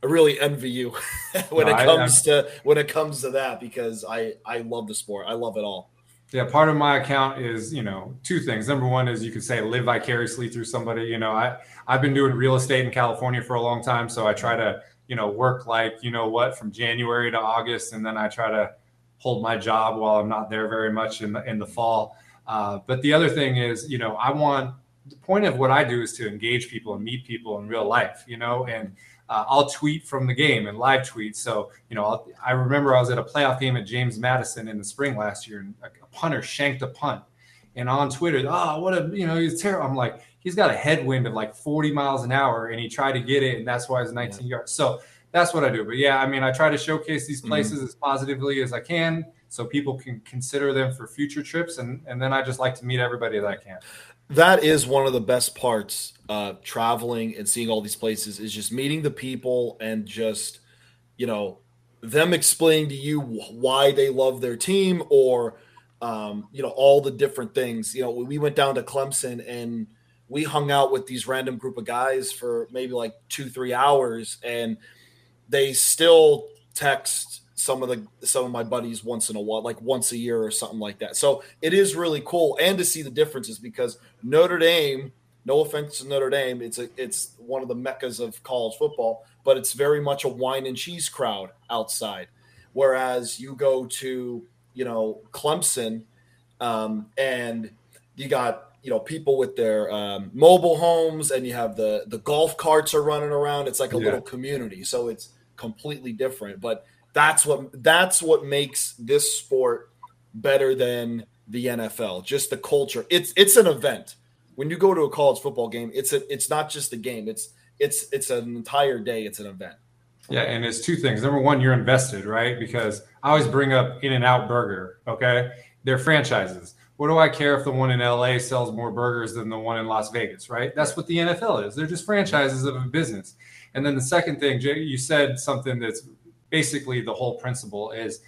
I really envy you when no, it comes I, to when it comes to that because I I love the sport. I love it all. Yeah, part of my account is, you know, two things. Number one is you could say live vicariously through somebody. You know, I I've been doing real estate in California for a long time, so I try to, you know, work like, you know what, from January to August and then I try to hold my job while I'm not there very much in the in the fall. Uh, but the other thing is, you know, I want the point of what I do is to engage people and meet people in real life, you know, and uh, I'll tweet from the game and live tweet. So, you know, I'll, i remember I was at a playoff game at James Madison in the spring last year, and a, punter shanked a punt. And on Twitter, oh, what a, you know, he's terrible. I'm like, he's got a headwind of like 40 miles an hour, and he tried to get it, and that's why it's 19 yeah. yards. So that's what I do. But yeah, I mean, I try to showcase these mm-hmm. places mm-hmm. as positively as I can so people can consider them for future trips. And, and then I just like to meet everybody that I can that is one of the best parts uh traveling and seeing all these places is just meeting the people and just you know them explaining to you why they love their team or um you know all the different things you know we went down to clemson and we hung out with these random group of guys for maybe like two three hours and they still text some of the some of my buddies once in a while, like once a year or something like that. So it is really cool and to see the differences because Notre Dame, no offense to Notre Dame, it's a it's one of the meccas of college football, but it's very much a wine and cheese crowd outside. Whereas you go to you know Clemson, um, and you got you know people with their um, mobile homes, and you have the the golf carts are running around. It's like a yeah. little community, so it's completely different. But that's what that's what makes this sport better than the NFL. Just the culture. It's it's an event. When you go to a college football game, it's a it's not just a game. It's it's it's an entire day. It's an event. Yeah, and it's two things. Number one, you're invested, right? Because I always bring up In and Out Burger. Okay, they're franchises. What do I care if the one in LA sells more burgers than the one in Las Vegas, right? That's what the NFL is. They're just franchises of a business. And then the second thing, Jay, you said something that's basically the whole principle is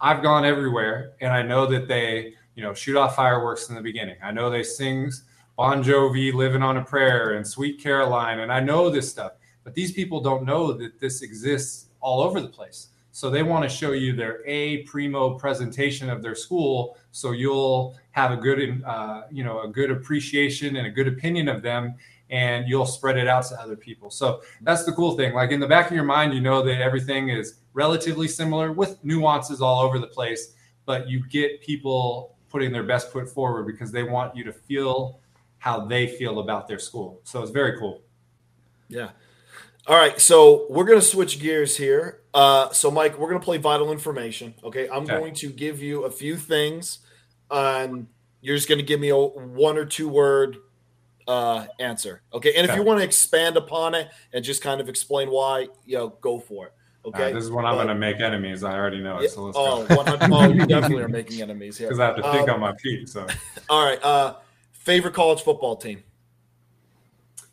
I've gone everywhere and I know that they, you know, shoot off fireworks in the beginning. I know they sing Bon Jovi, Living on a Prayer, and Sweet Caroline, and I know this stuff. But these people don't know that this exists all over the place. So they want to show you their a primo presentation of their school, so you'll have a good, uh, you know, a good appreciation and a good opinion of them, and you'll spread it out to other people. So that's the cool thing. Like in the back of your mind, you know that everything is relatively similar with nuances all over the place, but you get people putting their best foot forward because they want you to feel how they feel about their school. So it's very cool. Yeah. All right, so we're going to switch gears here. Uh, so, Mike, we're going to play vital information. Okay, I'm okay. going to give you a few things, and you're just going to give me a one or two word uh, answer. Okay, and if you want to expand upon it and just kind of explain why, you know, go for it. Okay. Okay, this is when I'm But- to make enemies. I already know Yeah, it. So let's oh, go. 100 oh, you definitely are making enemies here. Because I have to think Um, on my feet. So All right, uh, favorite college football team.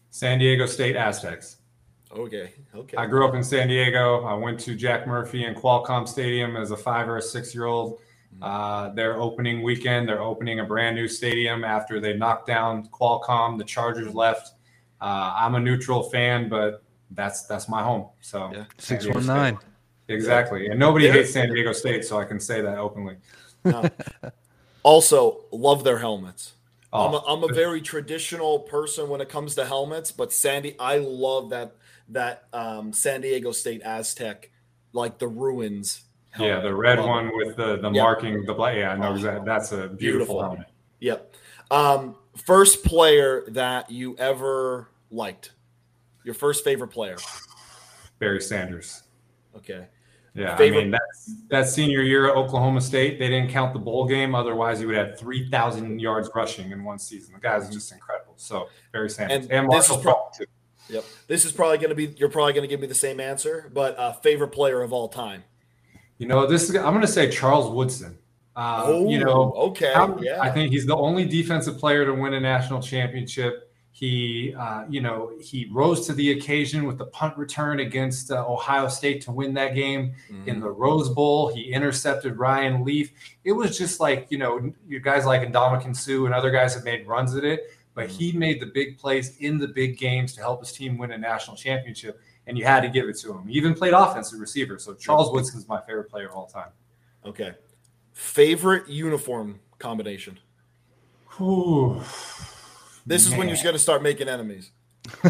San Diego State Aztecs. Okay, okay. I grew up in San Diego. I went to Jack Murphy and Qualcomm Stadium as a five or a six year old. Uh, their opening weekend, they're opening a brand new stadium after they knocked down Qualcomm. The Chargers left. Uh, I'm a neutral fan, but that's that's my home. So Yeah. San Six Diego one State. nine. exactly. And nobody They're- hates San Diego State, so I can say that openly. Uh, also, love their helmets. I'm, Oh, a, I'm a very traditional person when it comes to helmets, but Sandy, I love that that um, San Diego State Aztec, like the ruins. yeah, the red Love it. one with the the Yeah. marking, the black. Yeah, I know Oh, exactly. That's a beautiful, beautiful. helmet. Yep. Um, first player that you ever liked. Your first favorite player. Barry Sanders. Okay. Yeah, Favorite- I mean that's that senior year at Oklahoma State. They didn't count the bowl game. Otherwise, he would have three thousand yards rushing in one season. The guy's just incredible. So Barry Sanders And and, this Marshall is pro- too. Yep. This is probably going to be. You're probably going to give me the same answer, but uh, favorite player of all time. You know, this is I'm going to say Charles Woodson. Uh, oh, you know, Okay. I'm- yeah. I think he's the only defensive player to win a national championship. He, uh, you know, he rose to the occasion with the punt return against uh, Ohio State to win that game. Mhm. in the Rose Bowl. He intercepted Ryan Leaf. It was just like, you know, you guys like Ndamukong Suh and other guys have made runs at it, but he made the big plays in the big games to help his team win a national championship, and you had to give it to him. He even played offensive receiver. So Charles Woodson's my favorite player of all time. Okay. Favorite uniform combination. Whew. This is when you're going to start making enemies.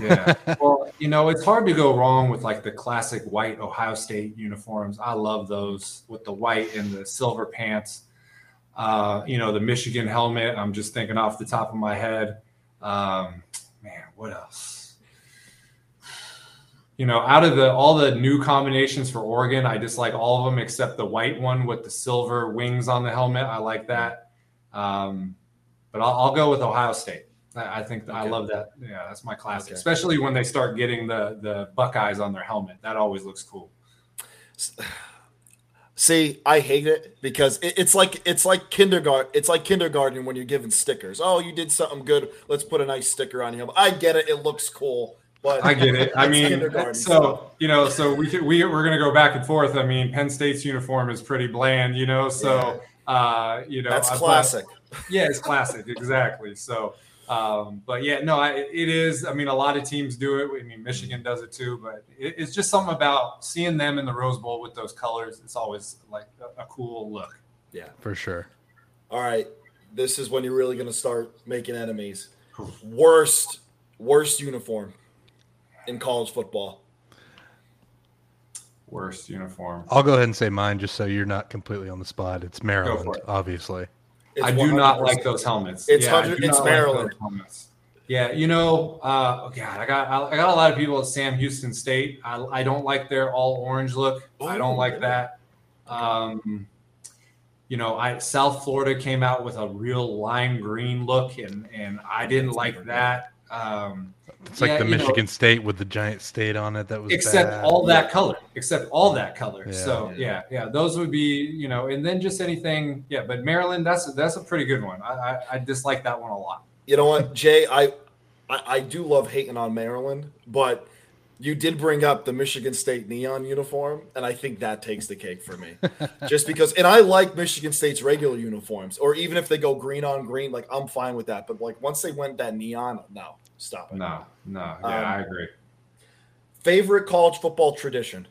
yeah. Well, you know, it's hard to go wrong with like the classic white Ohio State uniforms. I love those with the white and the silver pants. Uh, you know, the Michigan helmet. I'm just thinking off the top of my head. Um, man, what else? You know, out of the all the new combinations for Oregon, I dislike all of them except the white one with the silver wings on the helmet. I like that. Um, but I'll, I'll go with Ohio State. I think I love that. Yeah, that's my classic, Okay. especially when they start getting the the Buckeyes on their helmet. That always looks cool. See, I hate it because it, it's like it's like kindergarten. It's like kindergarten when you're given stickers. Oh, you did something good. Let's put a nice sticker on him. I get it. It looks cool, but I get it. I mean, kindergarten so you know, so we could, we we're gonna go back and forth. I mean, Penn State's uniform is pretty bland, you know. So uh, you know, that's classic. yeah, it's classic, exactly. So, um, but yeah, no, I, it is. I mean, a lot of teams do it. I mean, Michigan does it too. But it, it's just something about seeing them in the Rose Bowl with those colors. It's always like a, a cool look. Yeah. for sure. All right. This is when you're really going to start making enemies. Worst, worst uniform in college football. Worst uniform. I'll go ahead and say mine just so you're not completely on the spot. It's Maryland, it. obviously. I do not like those helmets. It's Yeah, 100 it's not like helmets. Yeah, you know, uh, oh God, I got I got a lot of people at Sam Houston State. I, I don't like their all orange look. I Oh, don't like really? that. Um, you know, I South Florida came out with a real lime green look, and and I didn't like that. Um, It's like Yeah, the you know- Michigan State with the giant state on it. That was except bad. all that color, except all that color. Yeah. so yeah, yeah, those would be you know, and then just anything. Yeah, but Maryland, that's that's a pretty good one. I I, I dislike that one a lot. You know what, Jay? I, I I do love hating on Maryland, but you did bring up the Michigan State neon uniform, and I think that takes the cake for me. Just because, and I like Michigan State's regular uniforms, or even if they go green on green, like I'm fine with that. But like once they went that neon, no, stop it. No, no, yeah, Um, I agree. Favorite college football tradition?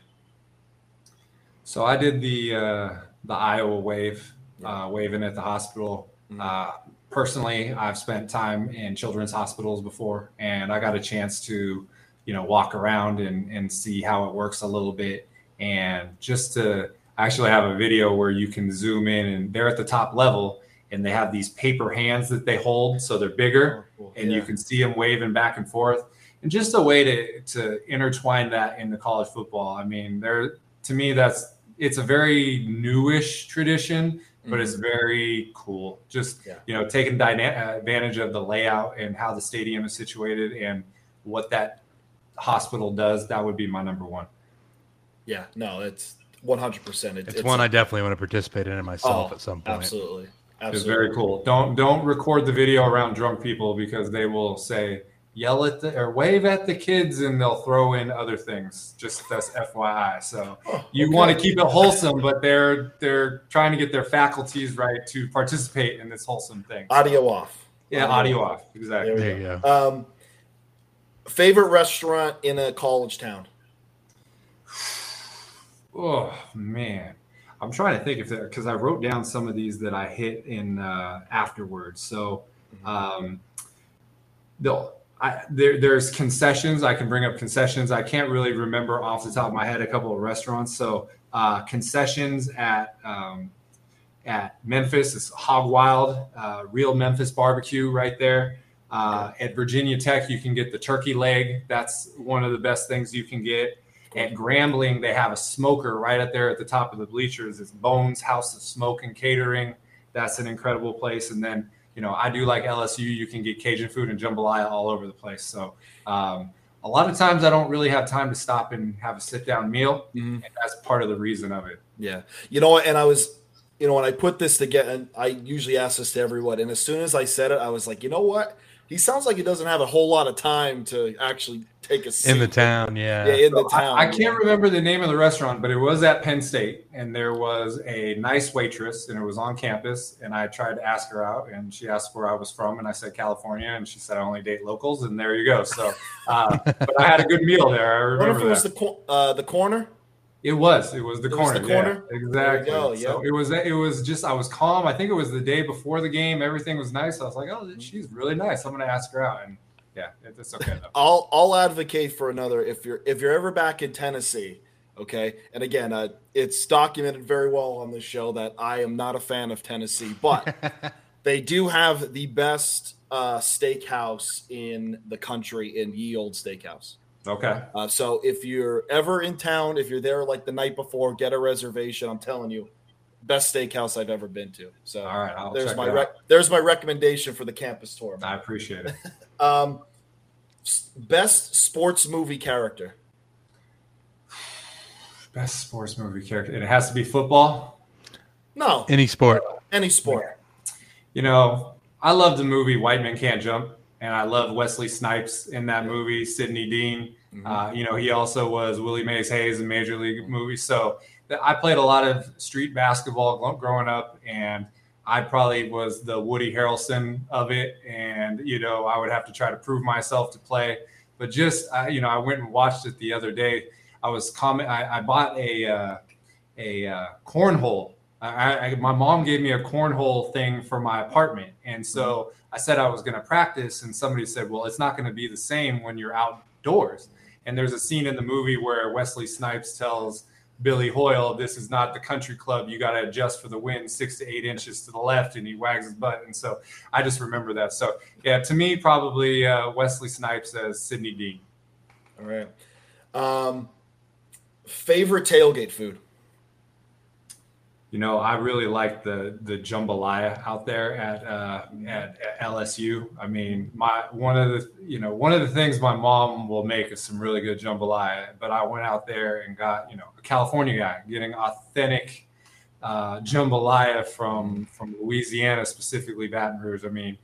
So I did the uh, the Iowa wave, uh, waving at the hospital. Mhm. Uh, personally, I've spent time in children's hospitals before, and I got a chance to, you know, walk around and, and see how it works a little bit, and just to actually have a video where you can zoom in, and they're at the top level, and they have these paper hands that they hold, so they're bigger, and you can see them waving back and forth and just a way to to intertwine that into college football i mean there to me that's it's a very newish tradition, but it's Mhm. very cool. Just Yeah. you know, taking dyna- advantage of the layout and how the stadium is situated and what that hospital does. That would be my number one. yeah, no, it's one hundred percent. It's, one I definitely want to participate in myself Oh, at some point. absolutely, It's very cool. Don't don't record the video around drunk people because they will say yell at the or wave at the kids and they'll throw in other things. Just that's FYI. So Oh, you okay. want to keep it wholesome, but they're they're trying to get their faculties right to participate in this wholesome thing. audio off. yeah, audio off. Exactly. There There we you go. Um, favorite restaurant in a college town? Oh man, I'm trying to think if there because I wrote down some of these that I hit in uh, afterwards. So um, the I, there there's concessions. I can bring up concessions. I can't really remember off the top of my head a couple of restaurants. So uh, concessions at um, at Memphis is Hog Wild, uh, real Memphis barbecue right there. Uh, at Virginia Tech, you can get the turkey leg. That's one of the best things you can get. At Grambling, they have a smoker right up there at the top of the bleachers. It's Bones House of Smoke and Catering. That's an incredible place. And then, you know, I do like LSU. You can get Cajun food and jambalaya all over the place. So um, a lot of times I don't really have time to stop and have a sit down meal. Mhm. And that's part of the reason of it. Yeah, you know? And I was, you know, when I put this together, and I usually ask this to everyone, and as soon as I said it, I was like, you know what? He sounds like he doesn't have a whole lot of time to actually take a seat in the town, yeah. Yeah, in the So I- town. I, can't remember the name of the restaurant, but it was at Penn State, and there was a nice waitress, and it was on campus. And I tried to ask her out, and she asked where I was from, and I said California, and she said I only date locals, and there you go. So, uh, but I had a good meal there. I I wonder if remember it was that. the cor- uh, the corner. It was. It was the It was corner. the yeah, corner? exactly. go, So yep. it was. It was just. I was calm. I think it was the day before the game. Everything was nice. I was like, oh, she's really nice. I'm going to ask her out. And yeah, it- it's okay though. I'll I'll advocate for another if you're if you're ever back in Tennessee, okay. And again, uh, it's documented very well on this show that I am not a fan of Tennessee, but they do have the best uh, steakhouse in the country in Ye Olde Steakhouse. Okay. Uh, so if you're ever in town, if you're there like the night before, get a reservation. I'm telling you, best steakhouse I've ever been to. So All right. I'll there's check my it out. rec- there's my recommendation for the campus tour. I appreciate it. Um, best sports movie character. Best sports movie character. And it has to be football. No, Any sport. any sport. You know, I love the movie White Men Can't Jump, and I love Wesley Snipes in that movie, Sidney Deane. Mhm. Uh, you know, he also was Willie Mays Hayes in Major League movies. So th- I played a lot of street basketball growing up, and I probably was the Woody Harrelson of it. And, you know, I would have to try to prove myself to play. But just, uh, you know, I went and watched it the other day. I was comment. I, I bought a uh, a uh, cornhole. I, I, my mom gave me a cornhole thing for my apartment, and so I said I was going to practice. And somebody said, "Well, it's not going to be the same when you're outdoors." And there's a scene in the movie where Wesley Snipes tells Billy Hoyle, "This is not the country club. You got to adjust for the wind six to eight inches to the left." And he wags his butt. And so I just remember that. So yeah, to me, probably uh, Wesley Snipes as Sidney Deane. All right. Um, favorite tailgate food. You know, I really like the the jambalaya out there at uh, at, at LSU. I mean, my one of the you know one of the things my mom will make is some really good jambalaya. But I went out there and got you know a California guy getting authentic uh, jambalaya from from Louisiana, specifically Baton Rouge. I mean,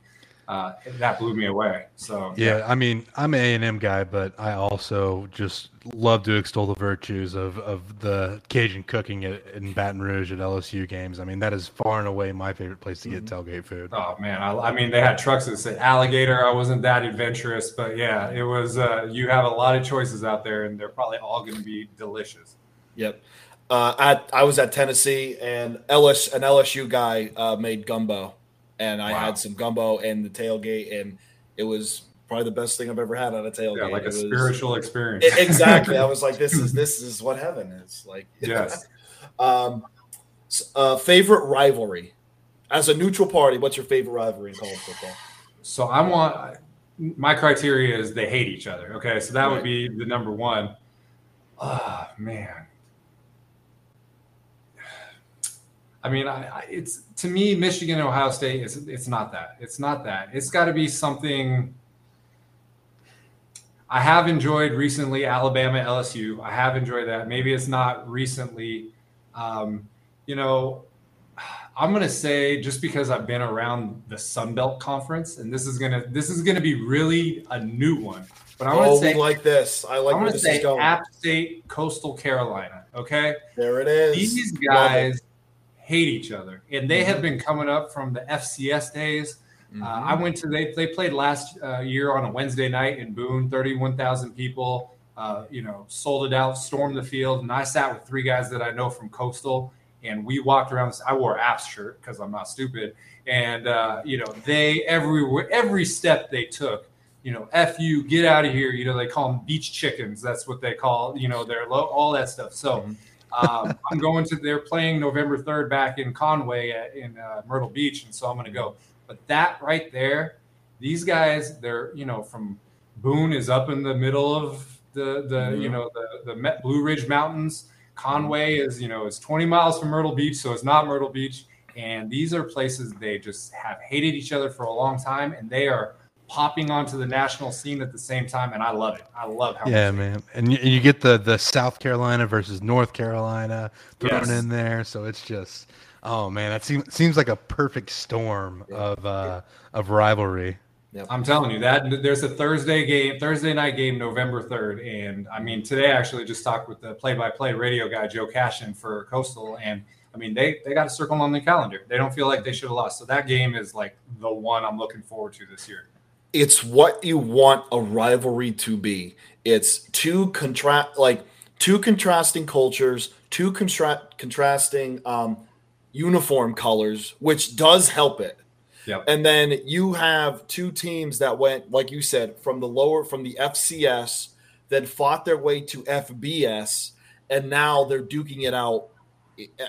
uh, that blew me away. So Yeah, I mean, I'm an A and M guy, but I also just love to extol the virtues of, of the Cajun cooking at, in Baton Rouge at LSU games. I mean, that is far and away my favorite place to get tailgate food. Oh man, I, I mean they had trucks that said alligator. I wasn't that adventurous, but yeah, it was. Uh, you have a lot of choices out there, and they're probably all going to be delicious. Yep. Uh, at I was at Tennessee and LS an LSU guy uh, made gumbo, and I Wow. had some gumbo and the tailgate, and it was probably the best thing I've ever had on a tailgate. Yeah, like a It was- spiritual experience. E- exactly. I was like, this is this is what heaven is like. yes. Um, uh, favorite rivalry as a neutral party. What's your favorite rivalry in college football? So I want my criteria is they hate each other. Okay, so that would be the number one. Ah man, I mean, I, I, it's to me, Michigan, and Ohio State. It's it's not that. It's not that. It's got to be something. I have enjoyed recently Alabama, LSU. I have enjoyed that. Maybe it's not recently. Um, you know, I'm gonna say just because I've been around the Sun Belt Conference, and this is gonna this is gonna be really a new one. But I'm gonna oh, say like this. I like I'm gonna this say is going. App State, Coastal Carolina. Okay, there it is. these guys hate each other, and they Mhm. have been coming up from the FCS days. Uh, I Mhm. went to they they played last uh, year on a Wednesday night in Boone, thirty one thousand people. Uh, you know, sold it out, stormed the field, and I sat with three guys that I know from Coastal, and we walked around. I wore an Apps shirt because I'm not stupid, and uh, you know they every every step they took. You know, f you, get out of here. You know, they call them beach chickens. That's what they call. You know, they're low, all that stuff. So. Mhm. Um, I'm going to. They're playing November 3rd back in Conway at, in uh, Myrtle Beach, and so I'm going to go. But that right there, these guys, they're you know from Boone is up in the middle of the the Mhm. you know the the Met Blue Ridge Mountains. Conway is you know is 20 miles from Myrtle Beach, so it's not Myrtle Beach. And these are places they just have hated each other for a long time, and they are popping onto the national scene at the same time. And I love it. I love how Yeah, man, and you, you get the the South Carolina versus North Carolina thrown Yes. in there, so it's just oh man, that seems seems like a perfect storm Yeah. of uh of rivalry. I'm telling you that there's a Thursday game, Thursday night game, November 3rd. And I mean, today I actually just talked with the play by play radio guy, Joe Cashin for Coastal. And I mean, they, they got a circle on the calendar. They don't feel like they should have lost. So that game is like the one I'm looking forward to this year. It's what you want a rivalry to be. It's two contrast like two contrasting cultures, two contra- contrasting um, uniform colors, which does help it. Yep. And then you have two teams that went, like you said, from the lower from the FCS, then fought their way to FBS, and now they're duking it out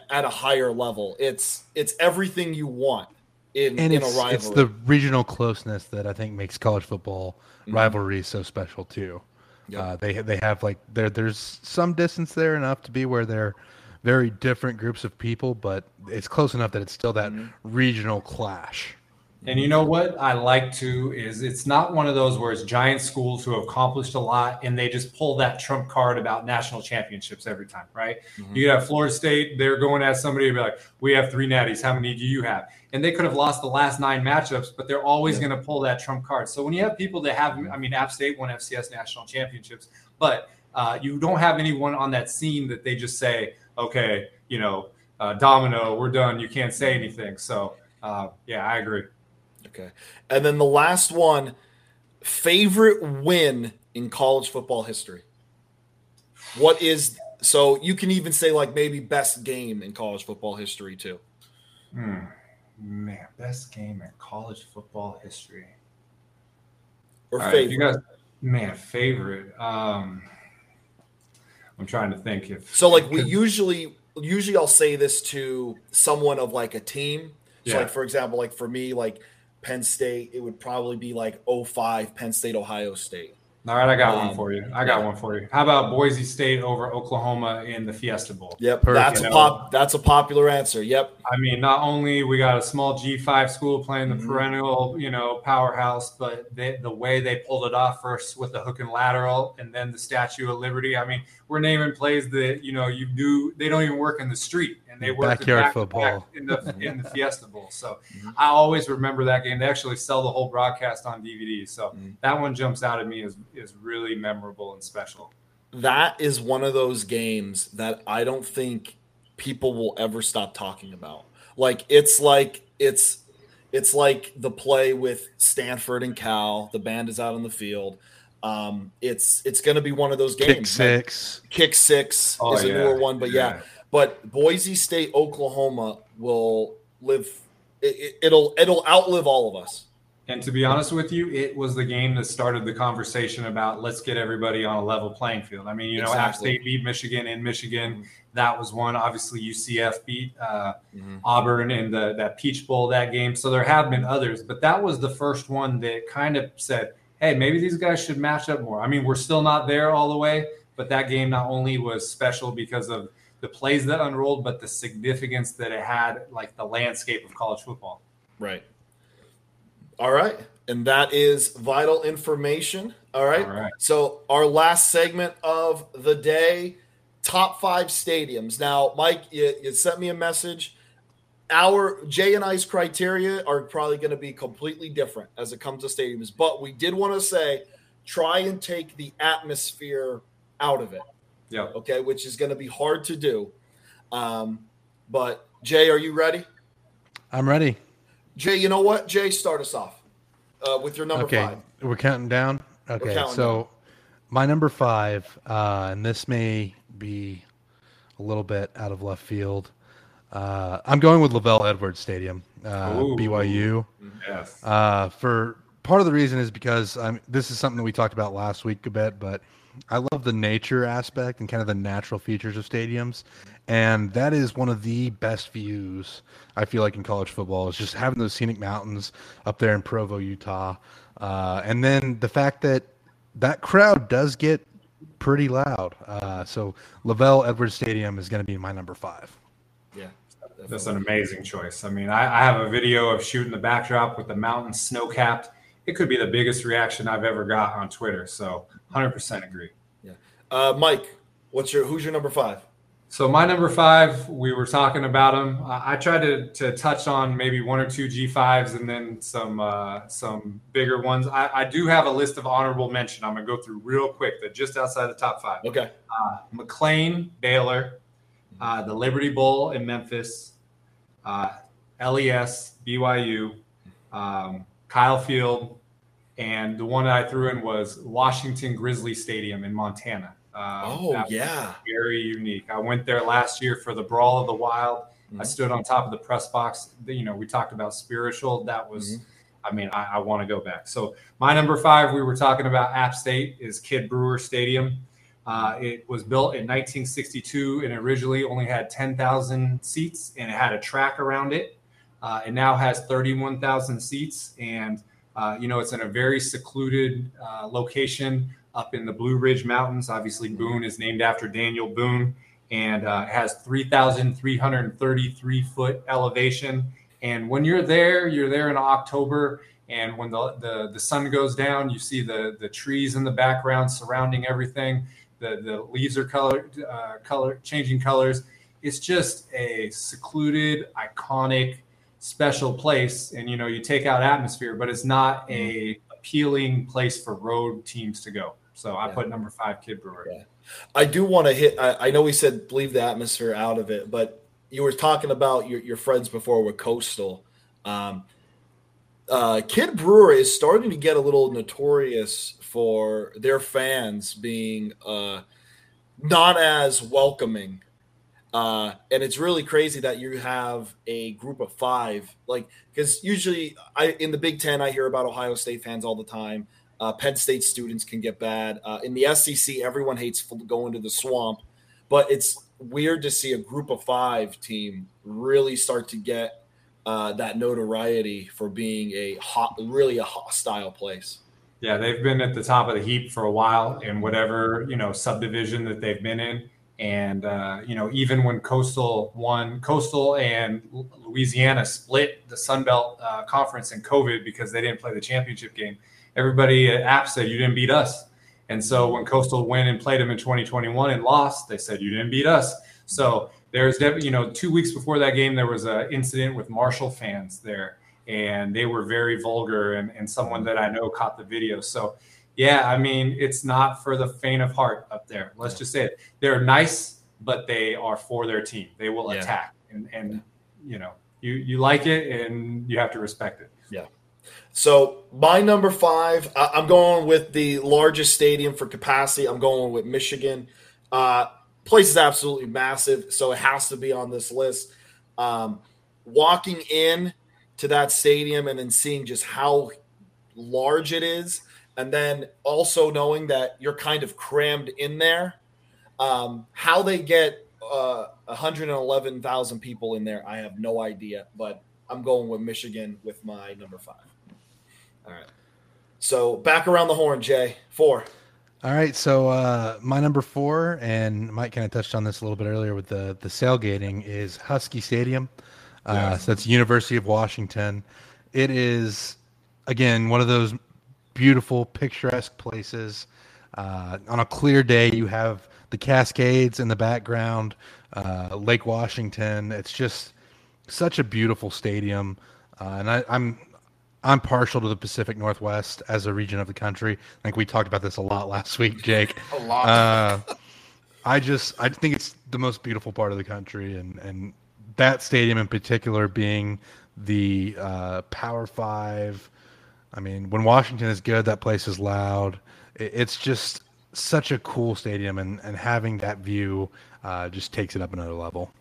at a higher level. It's it's everything you want in, And in it's, a rivalry. it's the regional closeness that I think makes college football Mhm. rivalry so special too. Yep. Uh, they they have like there there's some distance there enough to be where they're very different groups of people, but it's close enough that it's still that Mhm. regional clash. And you know what I like to is it's not one of those where it's giant schools who have accomplished a lot and they just pull that trump card about national championships every time, right? Mhm. You have Florida State, they're going at somebody and be like, We have three natties, how many do you have? And they could have lost the last nine matchups, but they're always Yeah. going to pull that trump card. So when you have people that have, I mean, App State won FCS national championships, but uh, you don't have anyone on that scene that they just say, Okay, you know, uh, Domino, we're done. You can't say anything. So uh, yeah, I agree. Okay. And then the last one favorite win in college football history. What is so you can even say like maybe best game in college football history too. Hmm. Man, best game in college football history. Or All right, favorite. you guys, man, favorite. Um, I'm trying to think if so like we usually usually I'll say this to someone of like a team. So Yeah. like for example, like for me, like Penn State, it would probably be like 05 Penn State, Ohio State. All right, I got Um, one for you. I got one for you. How about Boise State over Oklahoma in the Fiesta Bowl? Yep. Perfect. That's a pop that's a popular answer. Yep. I mean, not only we got a small G5 school playing the Mhm. perennial, you know, powerhouse, but they, the way they pulled it off first with the hook and lateral and then the Statue of Liberty. I mean, we're naming plays that, you know, you do, they don't even work in the street and they work Backyard football. in the, in the Fiesta Bowl. So Mhm. I always remember that game. They actually sell the whole broadcast on DVD. So Mhm. that one jumps out at me as, is really memorable and special. that is one of those games that I don't think people will ever stop talking about. Like it's like it's it's like the play with Stanford and Cal. The band is out on the field. Um, it's it's going to be one of those games. Kick six. Kick six Oh, is a newer one, but yeah. But Boise State, Oklahoma will live. It, it, it'll it'll outlive all of us. And to be honest with you, it was the game that started the conversation about let's get everybody on a level playing field. I mean, you know, App State beat Michigan in Michigan. That was one. Obviously, UCF beat uh, Mm-hmm. Auburn in the that Peach Bowl that game. So there have been others, but that was the first one that kind of said, "Hey, maybe these guys should match up more." I mean, we're still not there all the way, but that game not only was special because of the plays that unrolled, but the significance that it had, like the landscape of college football. Right. All right. And that is vital information. All right. All right. So, our last segment of the day top five stadiums. Now, Mike, you, you sent me a message. Our Jay and I's criteria are probably going to be completely different as it comes to stadiums, but we did want to say try and take the atmosphere out of it. Yeah. Okay. Which is going to be hard to do. Um, but, Jay, are you ready? I'm ready. Jay, you know what? Jay, start us off uh, with your number okay, five. we're counting down. Okay, counting so down. my number five, uh, and this may be a little bit out of left field. Uh, I'm going with LaVell Edwards Stadium, uh, Ooh. BYU. Yes. Uh, for part of the reason is because um, this is something that we talked about last week a bit, but I love the nature aspect and kind of the natural features of stadiums, and that is one of the best views I feel like in college football is just having those scenic mountains up there in Provo, Utah, uh, and then the fact that that crowd does get pretty loud. Uh, so LaVell Edwards Stadium is going to be my number five. Yeah. That's an amazing choice. I mean, I, I have a video of shooting the backdrop with the mountains snow capped. It could be the biggest reaction I've ever got on Twitter. So 100% agree. Uh, Mike, what's your who's your number five? So my number five, we were talking about them. I I tried to, to touch on maybe one or two G5s and then some uh, some bigger ones. I, I do have a list of honorable mention. I'm gonna go through real quick. They're just outside the top five. Okay. Uh, McLane, Baylor, uh, the Liberty Bowl in Memphis, uh, LES, BYU, um, Kyle Field, and the one that I threw in was Washington Grizzly Stadium in Montana. Uh, Oh yeah. very unique. I went there last year for the Brawl of the Wild. I Mhm. stood on top of the press box. You know, we talked about spiritual. That was, Mhm. I mean, I, I want to go back. So my number five, we were talking about App State, is Kidd Brewer Stadium. Uh, it was built in 1962 and originally only had 10,000 seats and it had a track around it. Uh, it now has 31,000 seats and uh, you know it's in a very secluded uh, location up in the Blue Ridge Mountains. Obviously, Boone is named after Daniel Boone, and uh, has 3,333 foot elevation. And when you're there, you're there in October, and when the, the, the sun goes down, you see the, the trees in the background surrounding everything. The, the leaves are color, uh, color changing colors. It's just a secluded, iconic, special place. And you know, you take out atmosphere, but it's not a appealing place for road teams to go. So I Yeah. put number five, Kidd Brewer. Yeah. I do want to hit. I, I know we said leave the atmosphere out of it, but you were talking about your, your friends before with Coastal. Um, uh, Kidd Brewer is starting to get a little notorious for their fans being uh, not as welcoming. Uh, and it's really crazy that you have a group of five, like because usually I in the Big Ten I hear about Ohio State fans all the time. Uh, Penn State students can get bad. Uh, in the SEC, everyone hates going to the swamp, but it's weird to see a group of five team really start to get uh, that notoriety for being a hot, really a hostile place. Yeah, they've been at the top of the heap for a while in whatever you know subdivision that they've been in, and uh, you know even when Coastal won, Coastal and Louisiana split the Sun Belt uh, Conference in COVID because they didn't play the championship game. Everybody at App said you didn't beat us, and so when Coastal went and played them in 2021 and lost, they said you didn't beat us. So there's you know two weeks before that game there was an incident with Marshall fans there and they were very vulgar and, and someone that I know caught the video. So yeah, I mean, it's not for the faint of heart up there. Let's just say it. They're nice, but they are for their team. They will Yeah. attack and, and you know, you, you like it and you have to respect it. Yeah. So my number five, I'm going with the largest stadium for capacity. I'm going with Michigan. Uh, place is absolutely massive, so it has to be on this list. Um, walking in to that stadium and then seeing just how large it is, and then also knowing that you're kind of crammed in there. Um, how they get uh, 111,000 people in there, I have no idea, but I'm going with Michigan with my number five. All right. So back around the horn, Jay. Four. All right, so uh, my number four, and Mike kind of touched on this a little bit earlier with the the sailgating, is Husky Stadium. Uh, yes. So that's University of Washington. It is again one of those beautiful, picturesque places. Uh, on a clear day, you have the Cascades in the background, uh, Lake Washington. It's just such a beautiful stadium, uh, and I, I'm I'm partial to the Pacific Northwest as a region of the country. I think we talked about this a lot last week, Jake. a lot. Uh, I just I think it's the most beautiful part of the country, and and that stadium in particular being the uh, Power Five. I mean, when Washington is good, that place is loud. It's just such a cool stadium, and and having that view uh, just takes it up another level.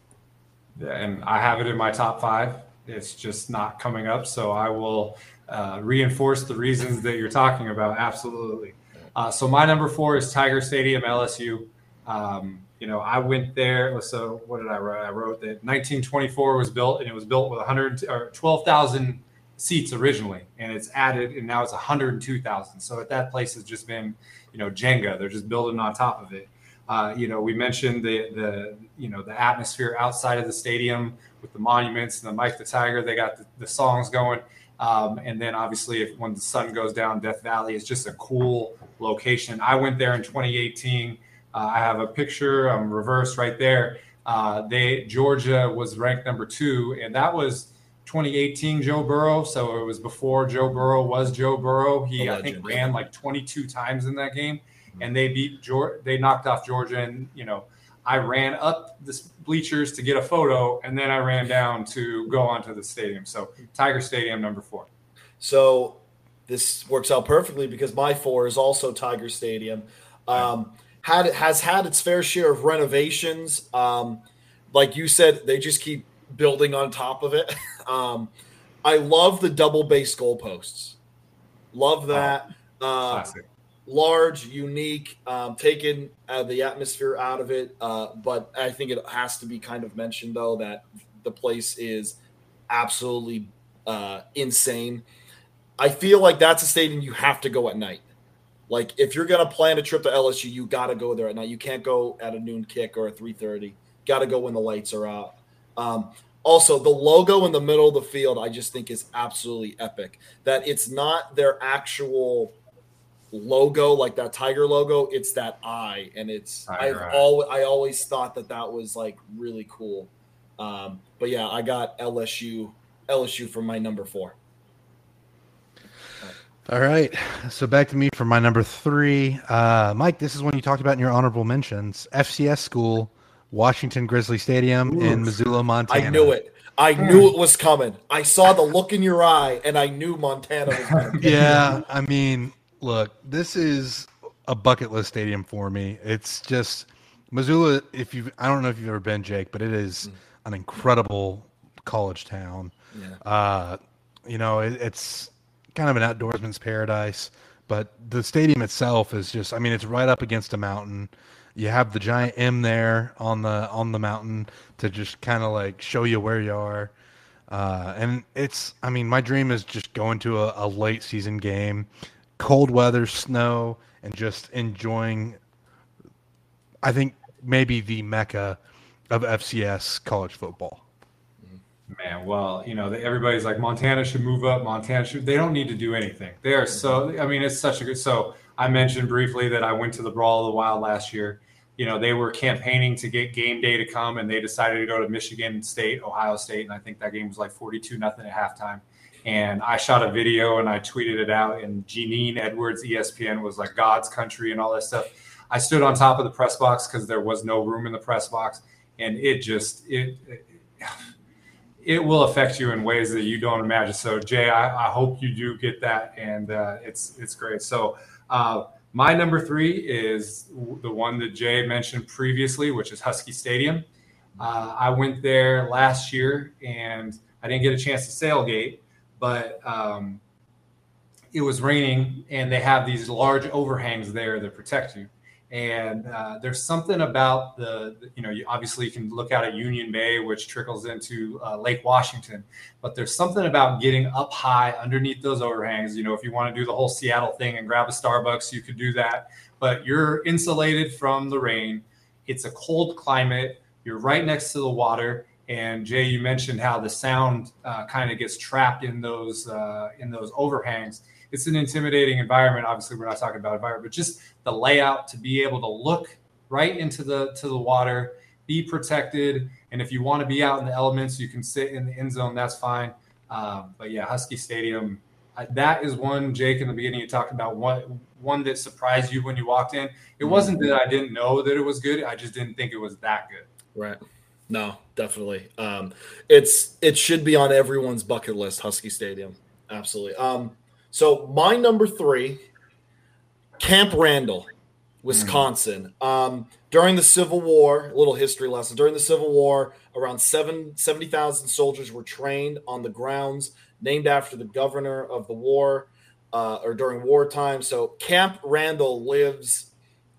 Yeah, and I have it in my top five it's just not coming up. So I will uh, reinforce the reasons that you're talking about. Absolutely. Uh, so my number four is Tiger Stadium, LSU. Um, you know, I went there. So what did I write? I wrote that 1924 was built, and it was built with 100 or 12,000 seats originally, and it's added, and now it's 102,000. So at that place has just been, you know, Jenga. They're just building on top of it. Uh, you know, we mentioned the the you know the atmosphere outside of the stadium with the monuments and the Mike the Tiger. They got the, the songs going, um, and then obviously if when the sun goes down, Death Valley is just a cool location. I went there in 2018. Uh, I have a picture. I'm reversed right there. Uh, they Georgia was ranked number two, and that was 2018 Joe Burrow. So it was before Joe Burrow was Joe Burrow. He I think ran like 22 times in that game and they beat Georgia. They knocked off Georgia, and you know, I ran up the bleachers to get a photo, and then I ran down to go onto the stadium. So Tiger Stadium, number four. So this works out perfectly because my four is also Tiger Stadium. Um, had has had its fair share of renovations. Um, like you said, they just keep building on top of it. um, I love the double base goalposts. Love that. Classic large, unique, um, taken uh, the atmosphere out of it. Uh, but I think it has to be kind of mentioned though that the place is absolutely uh, insane. I feel like that's a stadium you have to go at night. Like if you're gonna plan a trip to LSU, you got to go there at night. You can't go at a noon kick or a three thirty. Got to go when the lights are out. Um, also, the logo in the middle of the field, I just think is absolutely epic. That it's not their actual logo, like that tiger logo, it's that eye, and it's I've always I always thought that that was like really cool. Um, but yeah, I got LSU LSU for my number four. All right, so back to me for my number three, uh, Mike. This is when you talked about in your honorable mentions FCS school, Washington Grizzly Stadium Oof. in Missoula, Montana. I knew it. I knew it was coming. I saw the look in your eye, and I knew Montana was coming. yeah, I mean, Look, this is a bucket list stadium for me. It's just Missoula. If you, I don't know if you've ever been, Jake, but it is mm. an incredible college town. Yeah. Uh, you know, it, it's kind of an outdoorsman's paradise, but the stadium itself is just. I mean, it's right up against a mountain. You have the giant M there on the on the mountain to just kind of like show you where you are. Uh, and it's, I mean, my dream is just going to a, a late season game cold weather, snow, and just enjoying. I think maybe the mecca of FCS college football. Man, well, you know, everybody's like Montana should move up. Montana should. They don't need to do anything. They are so. I mean, it's such a good. So I mentioned briefly that I went to the Brawl of the Wild last year. You know, they were campaigning to get game day to come, and they decided to go to Michigan State, Ohio State, and I think that game was like forty-two nothing at halftime. And I shot a video and I tweeted it out. And Jeannine Edwards, ESPN, was like God's country and all that stuff. I stood on top of the press box because there was no room in the press box, and it just it it will affect you in ways that you don't imagine. So Jay, I, I hope you do get that, and uh, it's it's great. So uh, my number three is the one that Jay mentioned previously, which is Husky Stadium. Uh, I went there last year, and I didn't get a chance to sailgate, but um, it was raining and they have these large overhangs there that protect you. And uh, there's something about the, you know, you obviously you can look out at Union Bay, which trickles into uh, Lake Washington, but there's something about getting up high underneath those overhangs. You know, if you want to do the whole Seattle thing and grab a Starbucks, you could do that. but you're insulated from the rain. It's a cold climate. You're right next to the water. And Jay, you mentioned how the sound uh, kind of gets trapped in those uh, in those overhangs. It's an intimidating environment. Obviously, we're not talking about environment, but just the layout to be able to look right into the to the water, be protected, and if you want to be out in the elements, you can sit in the end zone. That's fine. Um, but yeah, Husky Stadium, that is one. Jake, in the beginning, you talked about one one that surprised you when you walked in. It mm-hmm. wasn't that I didn't know that it was good. I just didn't think it was that good. Right. No, definitely. Um, it's it should be on everyone's bucket list. Husky Stadium, absolutely. Um, so my number three, Camp Randall, Wisconsin. Mm. Um, during the Civil War, a little history lesson. During the Civil War, around seven, 70,000 soldiers were trained on the grounds named after the governor of the war uh, or during wartime. So Camp Randall lives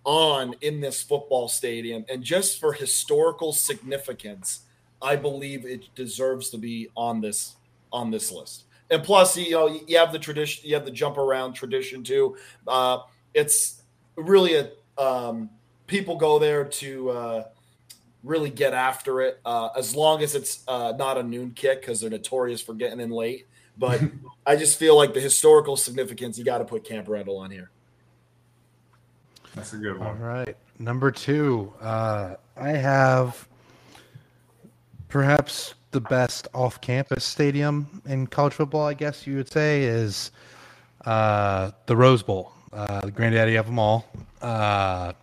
on in this football stadium. And just for historical significance, I believe it deserves to be on this on this list. And plus, you know, you have the tradition, you have the jump around tradition too. Uh, it's really a um, people go there to uh, really get after it. Uh, as long as it's uh, not a noon kick because they're notorious for getting in late. But I just feel like the historical significance, you got to put Camp Randall on here. That's a good one. All right. Number two, uh, I have perhaps the best off campus stadium in college football, I guess you would say, is uh, the Rose Bowl, uh, the granddaddy of them all. Uh,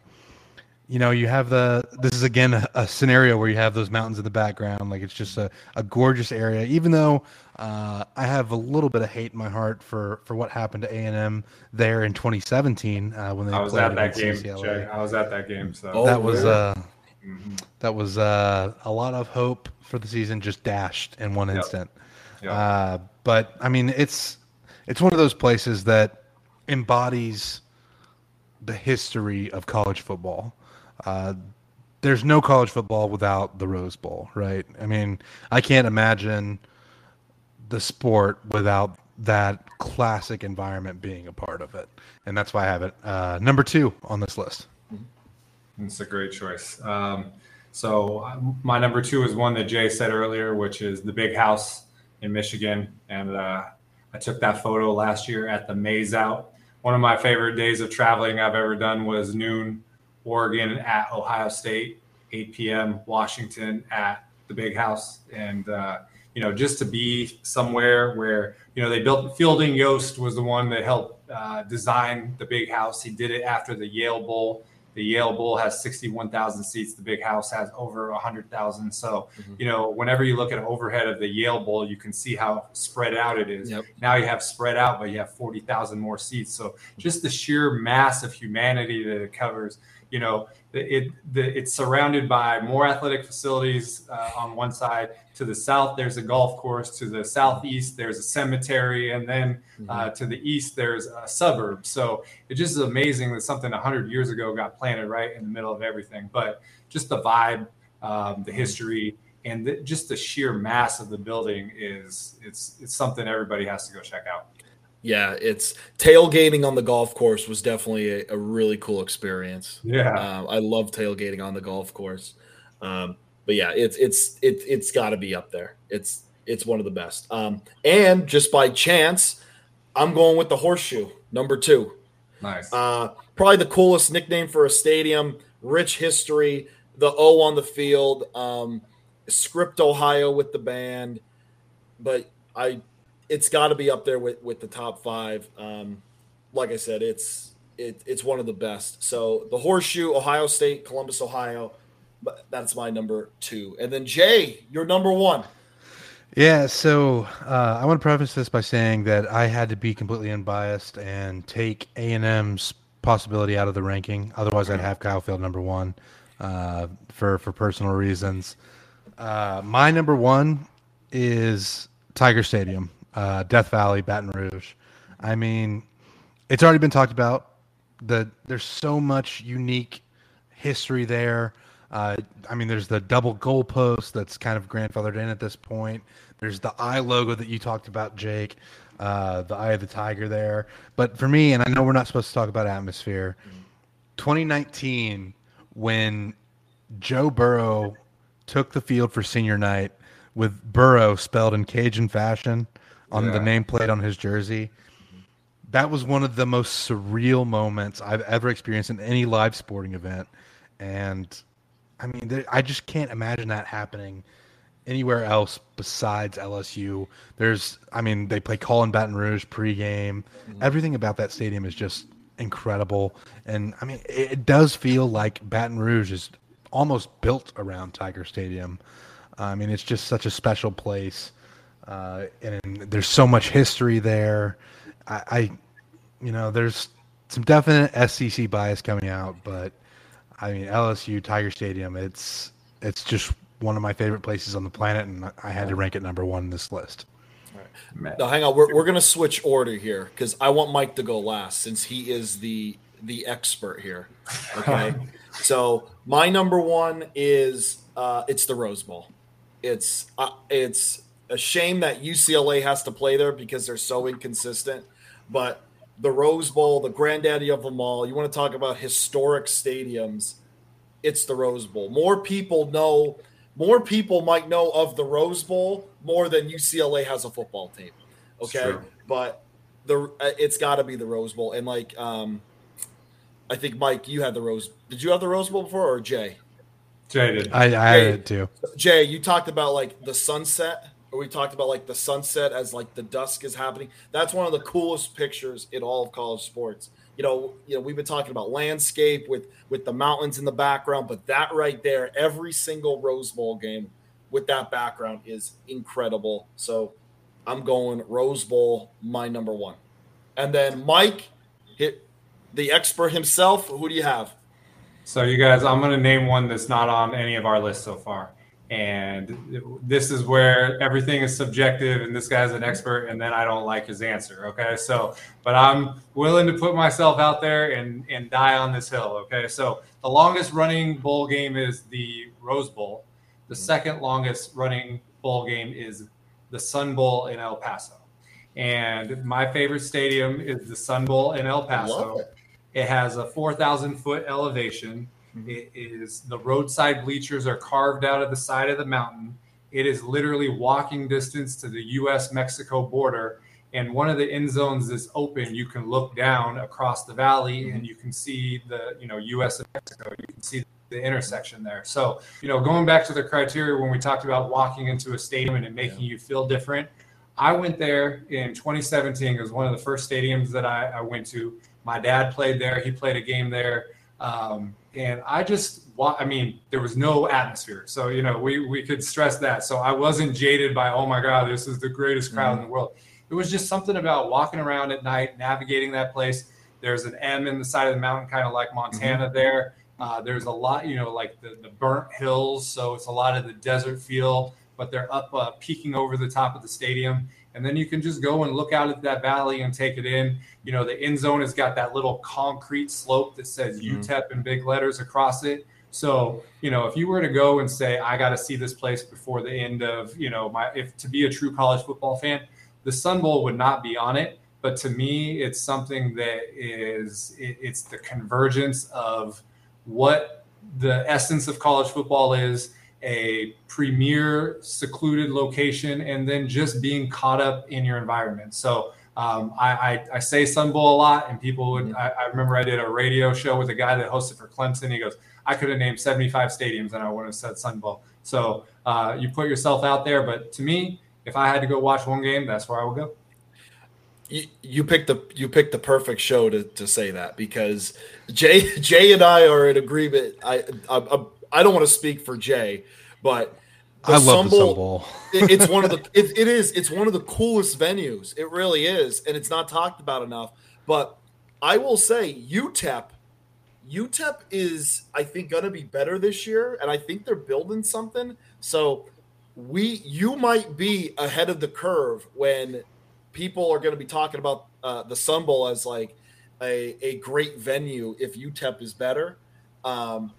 you know, you have the, this is again a, a, scenario where you have those mountains in the background. Like it's just a, a gorgeous area, even though uh, I have a little bit of hate in my heart for, for what happened to A and M there in 2017 uh, when they I was played at that game. Jay, I was at that game, so oh, that was uh, mm-hmm. that was uh, a lot of hope for the season just dashed in one yep. instant. Yep. Uh, but I mean, it's it's one of those places that embodies the history of college football. Uh, there's no college football without the Rose Bowl, right? I mean, I can't imagine the sport without that classic environment being a part of it, and that's why I have it uh, number two on this list. It's a great choice. Um, so uh, my number two is one that Jay said earlier, which is the Big House in Michigan, and uh, I took that photo last year at the Maize Out. One of my favorite days of traveling I've ever done was noon Oregon at Ohio State, 8 p.m. Washington at the Big House, and uh, you know, just to be somewhere where, you know, they built Fielding Yost was the one that helped uh, design the big house. He did it after the Yale Bowl. The Yale Bowl has 61,000 seats. The big house has over 100,000. So, mm-hmm. you know, whenever you look at overhead of the Yale Bowl, you can see how spread out it is. Yep. Now you have spread out, but you have 40,000 more seats. So, just the sheer mass of humanity that it covers you know, it, the, it's surrounded by more athletic facilities uh, on one side. To the south, there's a golf course. To the southeast, there's a cemetery, and then uh, mm-hmm. to the east, there's a suburb. So it just is amazing that something 100 years ago got planted right in the middle of everything. But just the vibe, um, the history, and the, just the sheer mass of the building is it's it's something everybody has to go check out yeah, it's tailgating on the golf course was definitely a, a really cool experience. Yeah, um, I love tailgating on the golf course. Um, but yeah, it's it's it, it's got to be up there. It's it's one of the best. Um, and just by chance, I'm going with the horseshoe number two. Nice. Uh, probably the coolest nickname for a stadium. Rich history. The O on the field. Um, Script Ohio with the band, but I it's got to be up there with with the top five. Um, like I said, it's it, it's one of the best. So the Horseshoe, Ohio State, Columbus, Ohio. That's my number two. And then Jay, your number one. Yeah, so uh, I want to preface this by saying that I had to be completely unbiased and take A and M's possibility out of the ranking. Otherwise, I'd have Kyle Field number one uh, for for personal reasons. Uh, my number one is Tiger Stadium uh, Death Valley, Baton Rouge. I mean, it's already been talked about. The there's so much unique history there. Uh, I mean, there's the double goalpost that's kind of grandfathered in at this point. There's the eye logo that you talked about, Jake, uh, the eye of the tiger there. But for me, and I know we're not supposed to talk about atmosphere, 2019 when Joe Burrow took the field for senior night with Burrow spelled in Cajun fashion on the nameplate on his jersey. That was one of the most surreal moments I've ever experienced in any live sporting event. And I mean, I just can't imagine that happening anywhere else besides LSU. There's, I mean, they play Callin' Baton Rouge pregame. Mm-hmm. Everything about that stadium is just incredible. And I mean, it does feel like Baton Rouge is almost built around Tiger Stadium. I mean, it's just such a special place. Uh, and there's so much history there. I, I, you know, there's some definite SEC bias coming out, but I mean, LSU Tiger Stadium, it's it's just one of my favorite places on the planet, and I had to rank it number one in this list. Man. Now, hang on. We're, we're gonna switch order here because I want Mike to go last since he is the the expert here. Okay. so my number one is uh, it's the Rose Bowl. It's uh, it's a shame that UCLA has to play there because they're so inconsistent. But the Rose Bowl, the granddaddy of them all. You want to talk about historic stadiums? It's the Rose Bowl. More people know. More people might know of the Rose Bowl more than UCLA has a football team. Okay, but the uh, it's got to be the Rose Bowl, and like um, I think Mike, you had the Rose. Did you have the Rose Bowl before, or Jay? Jay did. I, I had it too. Jay, you talked about like the sunset, or we talked about like the sunset as like the dusk is happening. That's one of the coolest pictures in all of college sports. You know, you know, we've been talking about landscape with with the mountains in the background, but that right there, every single Rose Bowl game with that background is incredible. So I'm going Rose Bowl, my number one. And then Mike, hit the expert himself. Who do you have? So, you guys, I'm going to name one that's not on any of our lists so far. And this is where everything is subjective, and this guy's an expert, and then I don't like his answer. Okay. So, but I'm willing to put myself out there and, and die on this hill. Okay. So, the longest running bowl game is the Rose Bowl. The mm-hmm. second longest running bowl game is the Sun Bowl in El Paso. And my favorite stadium is the Sun Bowl in El Paso. it. It has a 4,000 foot elevation. Mm-hmm. It is the roadside bleachers are carved out of the side of the mountain. It is literally walking distance to the U.S. Mexico border. And one of the end zones is open. You can look down across the valley mm-hmm. and you can see the you know U.S. and Mexico. You can see the intersection there. So you know, going back to the criteria when we talked about walking into a stadium and making you feel different. I went there in 2017. It was one of the first stadiums that I, I went to. My dad played there. He played a game there. Um, and I just, wa- I mean, there was no atmosphere. So, you know, we, we could stress that. So I wasn't jaded by, oh my God, this is the greatest crowd in the world. It was just something about walking around at night, navigating that place. There's an M in the side of the mountain, kind of like Montana there. Uh, there's a lot, you know, like the, the burnt hills. So it's a lot of the desert feel, but they're up uh, peeking over the top of the stadium. And then you can just go and look out at that valley and take it in. You know, the end zone has got that little concrete slope that says Mhm. UTEP in big letters across it. So, you know, if you were to go and say, I got to see this place before the end of, you know, my, if to be a true college football fan, the Sun Bowl would not be on it. But to me, it's something that is, it, it's the convergence of what the essence of college football is a premier secluded location and then just being caught up in your environment. So um, I, I, I say sun bowl a lot and people would I, I remember i did a radio show with a guy that hosted for clemson. He goes i could have named 75 stadiums and i wouldn't have said sun bowl. So uh, you put yourself out there but to me if i had to go watch one game that's where i would go. You, you picked the you picked the perfect show to, to say that because Jay Jay and I are in agreement. I I, I, I don't want to speak for Jay, but the I love Sun the Sun Bowl- Bowl. it- it's one of the it, it is it's one of the coolest venues. It really is, and it's not talked about enough. But I will say UTEP, UTEP is I think going to be better this year, and I think they're building something. So we you might be ahead of the curve when people are going to be talking about uh, the Sun Bowl as like a, a great venue if UTEP is better. Um,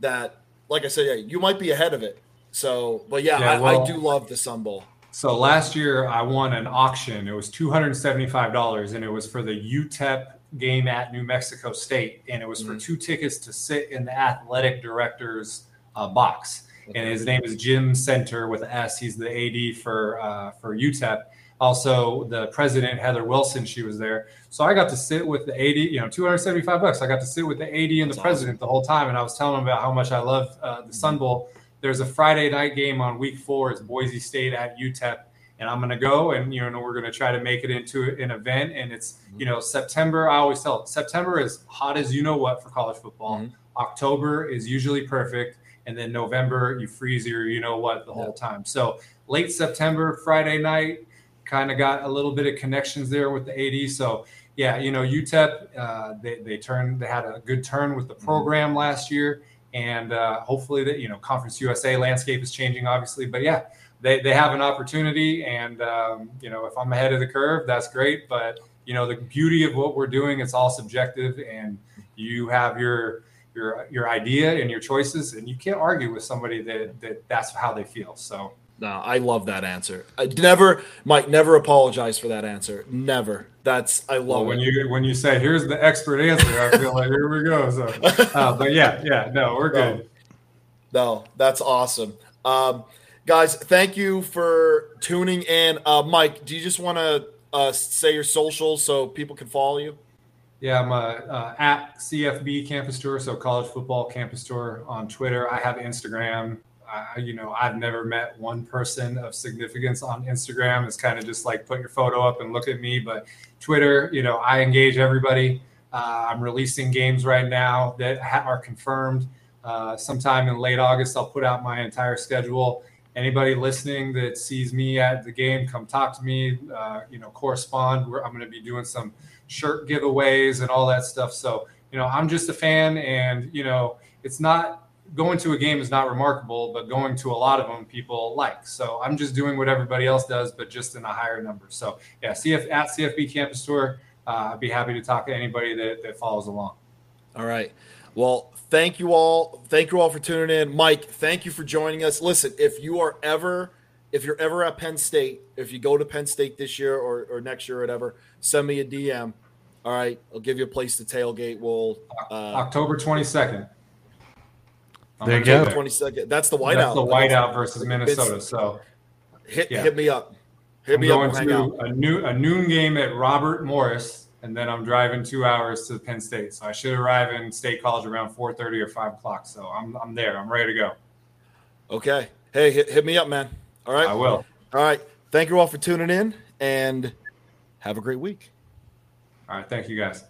that, like I said, yeah, you might be ahead of it. So, but yeah, Yeah, I, well- I do love the Sun Bowl. So last year I won an auction. It was two hundred seventy-five dollars, and it was for the UTEP game at New Mexico State, and it was for Mhm. two tickets to sit in the athletic director's uh, box. And his name is Jim Senter with an S. He's the AD for uh, for UTEP. Also, the president Heather Wilson, she was there. So I got to sit with the AD. You know, two hundred seventy five bucks. I got to sit with the AD and the That's president the whole time, and I was telling them about how much I love uh, the Sun Bowl. There's a Friday night game on week four. It's Boise State at UTEP and I'm going to go and you know we're going to try to make it into an event and it's you know September I always tell September is hot as you know what for college football Mhm. October is usually perfect and then November you freeze your you know what the whole time so late September Friday night kind of got a little bit of connections there with the AD so yeah you know UTEP uh, they, they turned they had a good turn with the program last year. And uh, hopefully that you know Conference USA landscape is changing obviously. But yeah they, they have an opportunity. And um, you know if i'm ahead of the curve that's great. But you know the beauty of what we're doing it's all subjective. And you have your your your idea and your choices. And you can't argue with somebody that, that that's how they feel. So No, I love that answer. I never, Mike, never apologize for that answer. Never. That's I love well, when it. you when you say here's the expert answer i feel like here we go so uh, but yeah yeah no we're good No, that's awesome. Um, guys, thank you for tuning in. Uh, Mike, do you just want to uh, say your socials so people can follow you? Yeah, I'm uh, uh, at CFB Campus Tour, so College Football Campus Tour on Twitter. I have Instagram. I, you know, I've never met one person of significance on Instagram. It's kind of just like put your photo up and look at me. But Twitter, you know, I engage everybody. Uh, I'm releasing games right now that ha- are confirmed. Uh, sometime in late August, I'll put out my entire schedule. Anybody listening that sees me at the game, come talk to me. Uh, you know, correspond. We're, I'm going to be doing some shirt giveaways and all that stuff. So, you know, I'm just a fan, and you know, it's not going to a game is not remarkable, but going to a lot of them people like. So I'm just doing what everybody else does, but just in a higher number. So yeah, CF at CFB Campus Tour. Uh, I'd be happy to talk to anybody that, that follows along. All right. Well, thank you all. Thank you all for tuning in. Mike, thank you for joining us. Listen, if you are ever if you're ever at Penn State, if you go to Penn State this year or, or next year or whatever, send me a DM. All right, I'll give you a place to tailgate. We'll uh, October 22nd. I'm There you go. be twenty second. That's the whiteout. That's whiteout. the whiteout versus Minnesota. It's- So Hit yeah. hit me up. Hit I'm me up. going We'll out. to a new a noon game at Robert Morris, and then I'm driving two hours to Penn State. So I should arrive in State College around 4:30 or 5 o'clock. So I'm I'm there. I'm ready to go. Okay. Hey, hit, hit me up, man. All right. I will. All right. Thank you all for tuning in and have a great week. All right. Thank you guys.